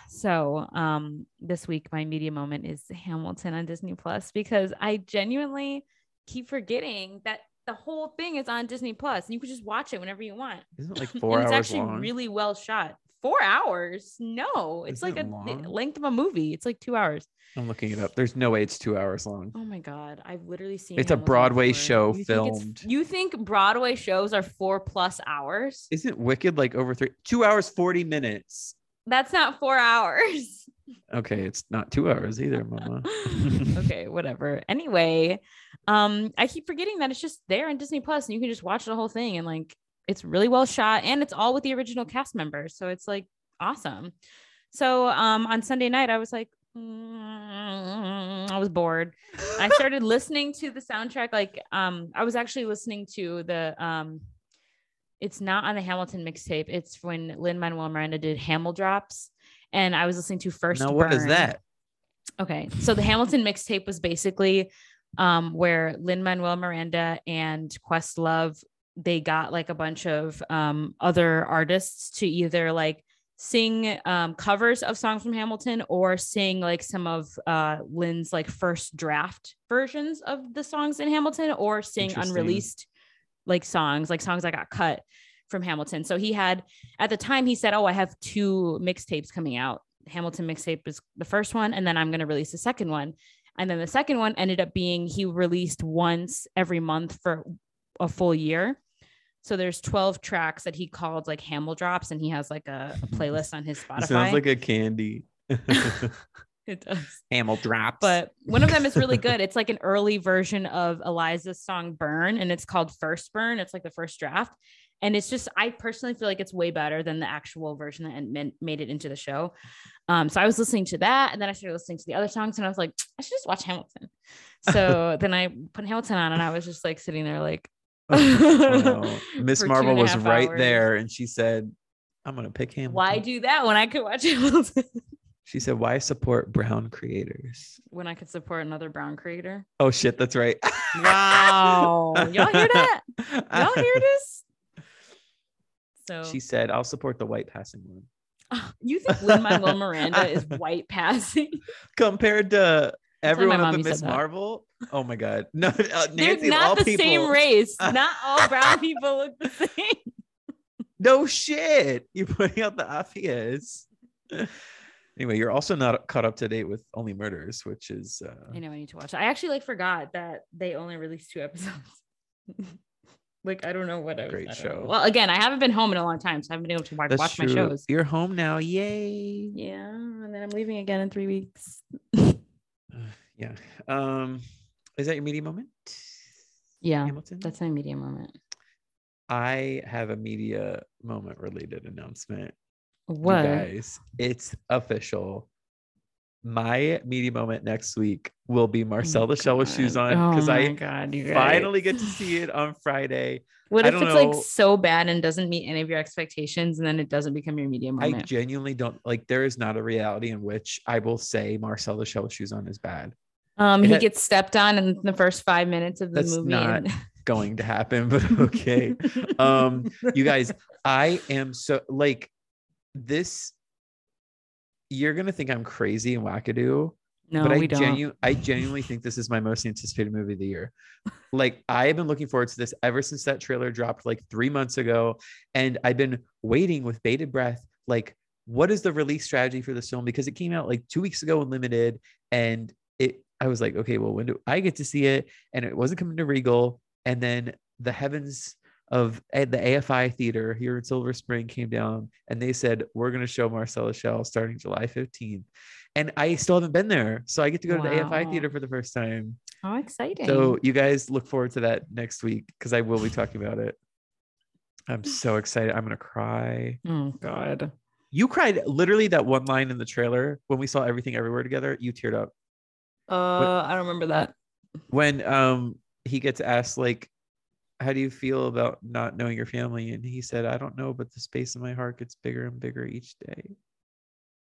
S2: So, um, this week my media moment is Hamilton on Disney Plus because I genuinely keep forgetting that the whole thing is on Disney Plus, and you can just watch it whenever you want.
S1: Isn't it like
S2: And
S1: four
S2: it's actually
S1: long?
S2: really well shot. Four hours? No, it's
S1: Isn't
S2: like
S1: it
S2: a
S1: long?
S2: length of a movie. It's like two hours.
S1: I'm looking it up. There's no way it's two hours long.
S2: Oh my god, I've literally seen.
S1: It's a Broadway
S2: before.
S1: show
S2: You think
S1: filmed.
S2: You think Broadway shows are four plus hours?
S1: Isn't Wicked like over three? Two hours, 40 minutes.
S2: That's not four hours.
S1: Okay, it's not two hours either, Mama.
S2: okay, whatever. Anyway, um, I keep forgetting that it's just there on Disney Plus, and you can just watch the whole thing, and like it's really well shot, and it's all with the original cast members, so it's like awesome. So um, on Sunday night, I was like, Mm, I was bored. I started listening to the soundtrack. Like, um, I was actually listening to the um, it's not on the Hamilton mixtape. It's when Lin Manuel Miranda did Hamil drops, and I was listening to First.
S1: now, what is
S2: Burn.
S1: that?
S2: Okay, so the Hamilton mixtape was basically um, where Lin Manuel Miranda and Questlove they got like a bunch of um, other artists to either like sing um, covers of songs from Hamilton or sing like some of uh, Lin's like first draft versions of the songs in Hamilton or sing unreleased like songs, like songs I got cut from Hamilton. So he had at the time he said, "Oh, I have two mixtapes coming out. Hamilton mixtape is the first one, and then I'm going to release the second one." And then the second one ended up being he released once every month for a full year. So there's 12 tracks that he called like Hamil drops, and he has like a, a playlist on his Spotify.
S1: Sounds like a candy.
S2: it does.
S1: Hamil drops.
S2: But one of them is really good. It's like an early version of Eliza's song Burn, and it's called First Burn. It's like the first draft. And it's just, I personally feel like it's way better than the actual version that made it into the show. Um, so I was listening to that, and then I started listening to the other songs, and I was like, I should just watch Hamilton. So then I put Hamilton on, and I was just like sitting there, like.
S1: Miss Marvel was right
S2: hours.
S1: there, and she said, "I'm gonna pick Hamilton."
S2: Why do that when I could watch Hamilton?
S1: She said, "Why support brown creators?"
S2: when I could support another Brown creator.
S1: Oh shit, that's right.
S2: Wow. Y'all hear that? Y'all hear this? So
S1: She said, "I'll support the white passing one."
S2: you think Lin Manuel Miranda is white passing?
S1: compared to everyone
S2: mom
S1: up in Miss. Marvel. Oh my god, no, uh,
S2: They're
S1: Nancy, all
S2: not the
S1: people,
S2: same race. Not all brown people look the same.
S1: No shit, you're putting out the obvious. Anyway, you're also not caught up to date with Only Murders, which is uh,
S2: I know I need to watch it. I actually like forgot that they only released two episodes. like I don't know what I was.
S1: Great
S2: know.
S1: show.
S2: Well, again, I haven't been home in a long time, so I haven't been able to watch, watch my shows.
S1: You're home now, yay!
S2: Yeah, and then I'm leaving again in three weeks.
S1: Yeah. Um, is that your media moment?
S2: Yeah,
S1: Hamilton.
S2: that's my media moment.
S1: I have a media moment related announcement.
S2: What?
S1: You guys, it's official. My media moment next week will be Marcel the Shell with shoes on
S2: Oh
S1: because
S2: my
S1: I
S2: God,
S1: finally get to see it on Friday.
S2: What
S1: I
S2: if it's like so bad and doesn't meet any of your expectations, and then it doesn't become your media moment?
S1: I genuinely don't like. There is not a reality in which I will say Marcel the Shell with shoes on is bad.
S2: um, he gets stepped on in the first five minutes of the
S1: That's
S2: movie.
S1: not
S2: and-
S1: Going to happen, but okay. um you guys i am so like this you're gonna think i'm crazy and wackadoo
S2: no,
S1: but i
S2: we don't.
S1: genu- i genuinely think this is my most anticipated movie of the year. Like i have been looking forward to this ever since that trailer dropped like three months ago and i've been waiting with bated breath like what is the release strategy for this film? Because it came out like two weeks ago in limited and it i was like okay well when do i get to see it? And it wasn't coming to regal and then the heavens of the AFI theater here in Silver Spring came down and they said, We're going to show Marcel the Shell starting July 15th. And I still haven't been there. So I get to go to the AFI theater for the first time.
S2: How exciting!
S1: So you guys look forward to that next week because I will be talking about it. I'm so excited. I'm going to cry.
S2: oh God,
S1: You cried literally that one line in the trailer when we saw everything everywhere together. You teared up
S2: uh, I don't remember that.
S1: when um he gets asked like how do you feel about not knowing your family? And he said i don't know but the space in my heart gets bigger and bigger each day.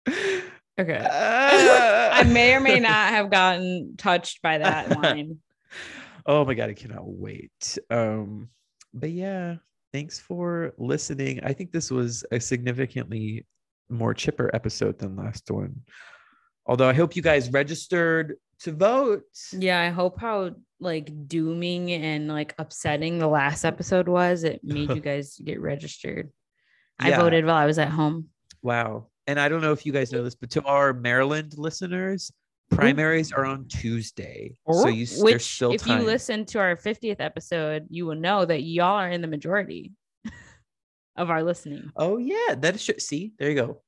S2: Okay,
S1: Ah.
S2: I may or may not have gotten touched by that line.
S1: oh my god i cannot wait. Um but yeah thanks for listening. I think this was a significantly more chipper episode than last one. Although i hope you guys registered to vote
S2: Yeah, I hope how like dooming and like upsetting the last episode was. It made you guys get registered. I
S1: Yeah.
S2: voted while I was at home.
S1: Wow. And I don't know if you guys know this, but to our Maryland listeners, primaries are on Tuesday. So you s- there's
S2: Which,
S1: still
S2: if
S1: time.
S2: you listen to our 50th episode, you will know that y'all are in the majority of our listening.
S1: Oh yeah, that is true. See, there you go.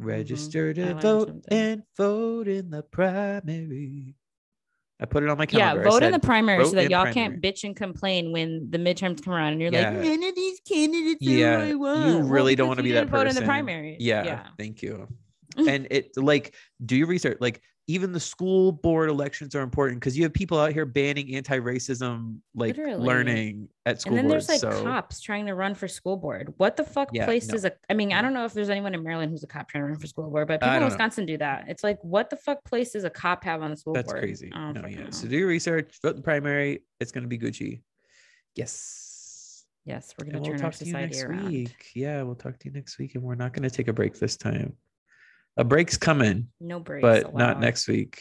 S2: Mhm.
S1: Register to
S2: learned
S1: vote
S2: something.
S1: and vote in the primary. I put it on my
S2: Yeah,
S1: calendar. I
S2: vote in the primary so that y'all
S1: primary.
S2: can't bitch and complain when the midterms come around and you're
S1: Yeah.
S2: like, none of these candidates are
S1: Yeah, you
S2: want.
S1: really don't wanna be that
S2: didn't vote in the
S1: person.
S2: primary.
S1: Yeah, thank you. and it like do your research. Like even the school board elections are important because you have people out here banning anti-racism like
S2: Literally.
S1: learning at school
S2: and then
S1: boards.
S2: there's like
S1: so
S2: cops trying to run for school board. What the fuck
S1: Yeah,
S2: place
S1: no.
S2: is a? I mean, I mm. don't know if there's anyone in Maryland who's a cop trying to run for school board, but people in
S1: don't know.
S2: Wisconsin do that. It's like, what the fuck place does a cop have on the school board?
S1: that's
S2: board?
S1: crazy. No, yeah.
S2: know.
S1: So do your research. Vote in the primary. It's gonna be Gucci. Yes.
S2: yes, we're gonna
S1: we'll
S2: turn our
S1: talk to you
S2: society
S1: next
S2: around.
S1: week. Yeah, we'll talk to you next week, and we're not gonna take a break this time. A break's coming.
S2: No break,
S1: but oh,
S2: not
S1: next week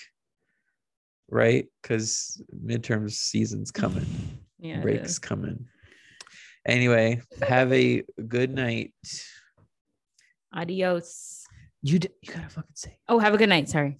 S1: right because midterm season's coming
S2: Yeah,
S1: breaks coming anyway have a good night
S2: Adios.
S1: you d- you gotta fucking say
S2: Oh, have a good night. Sorry.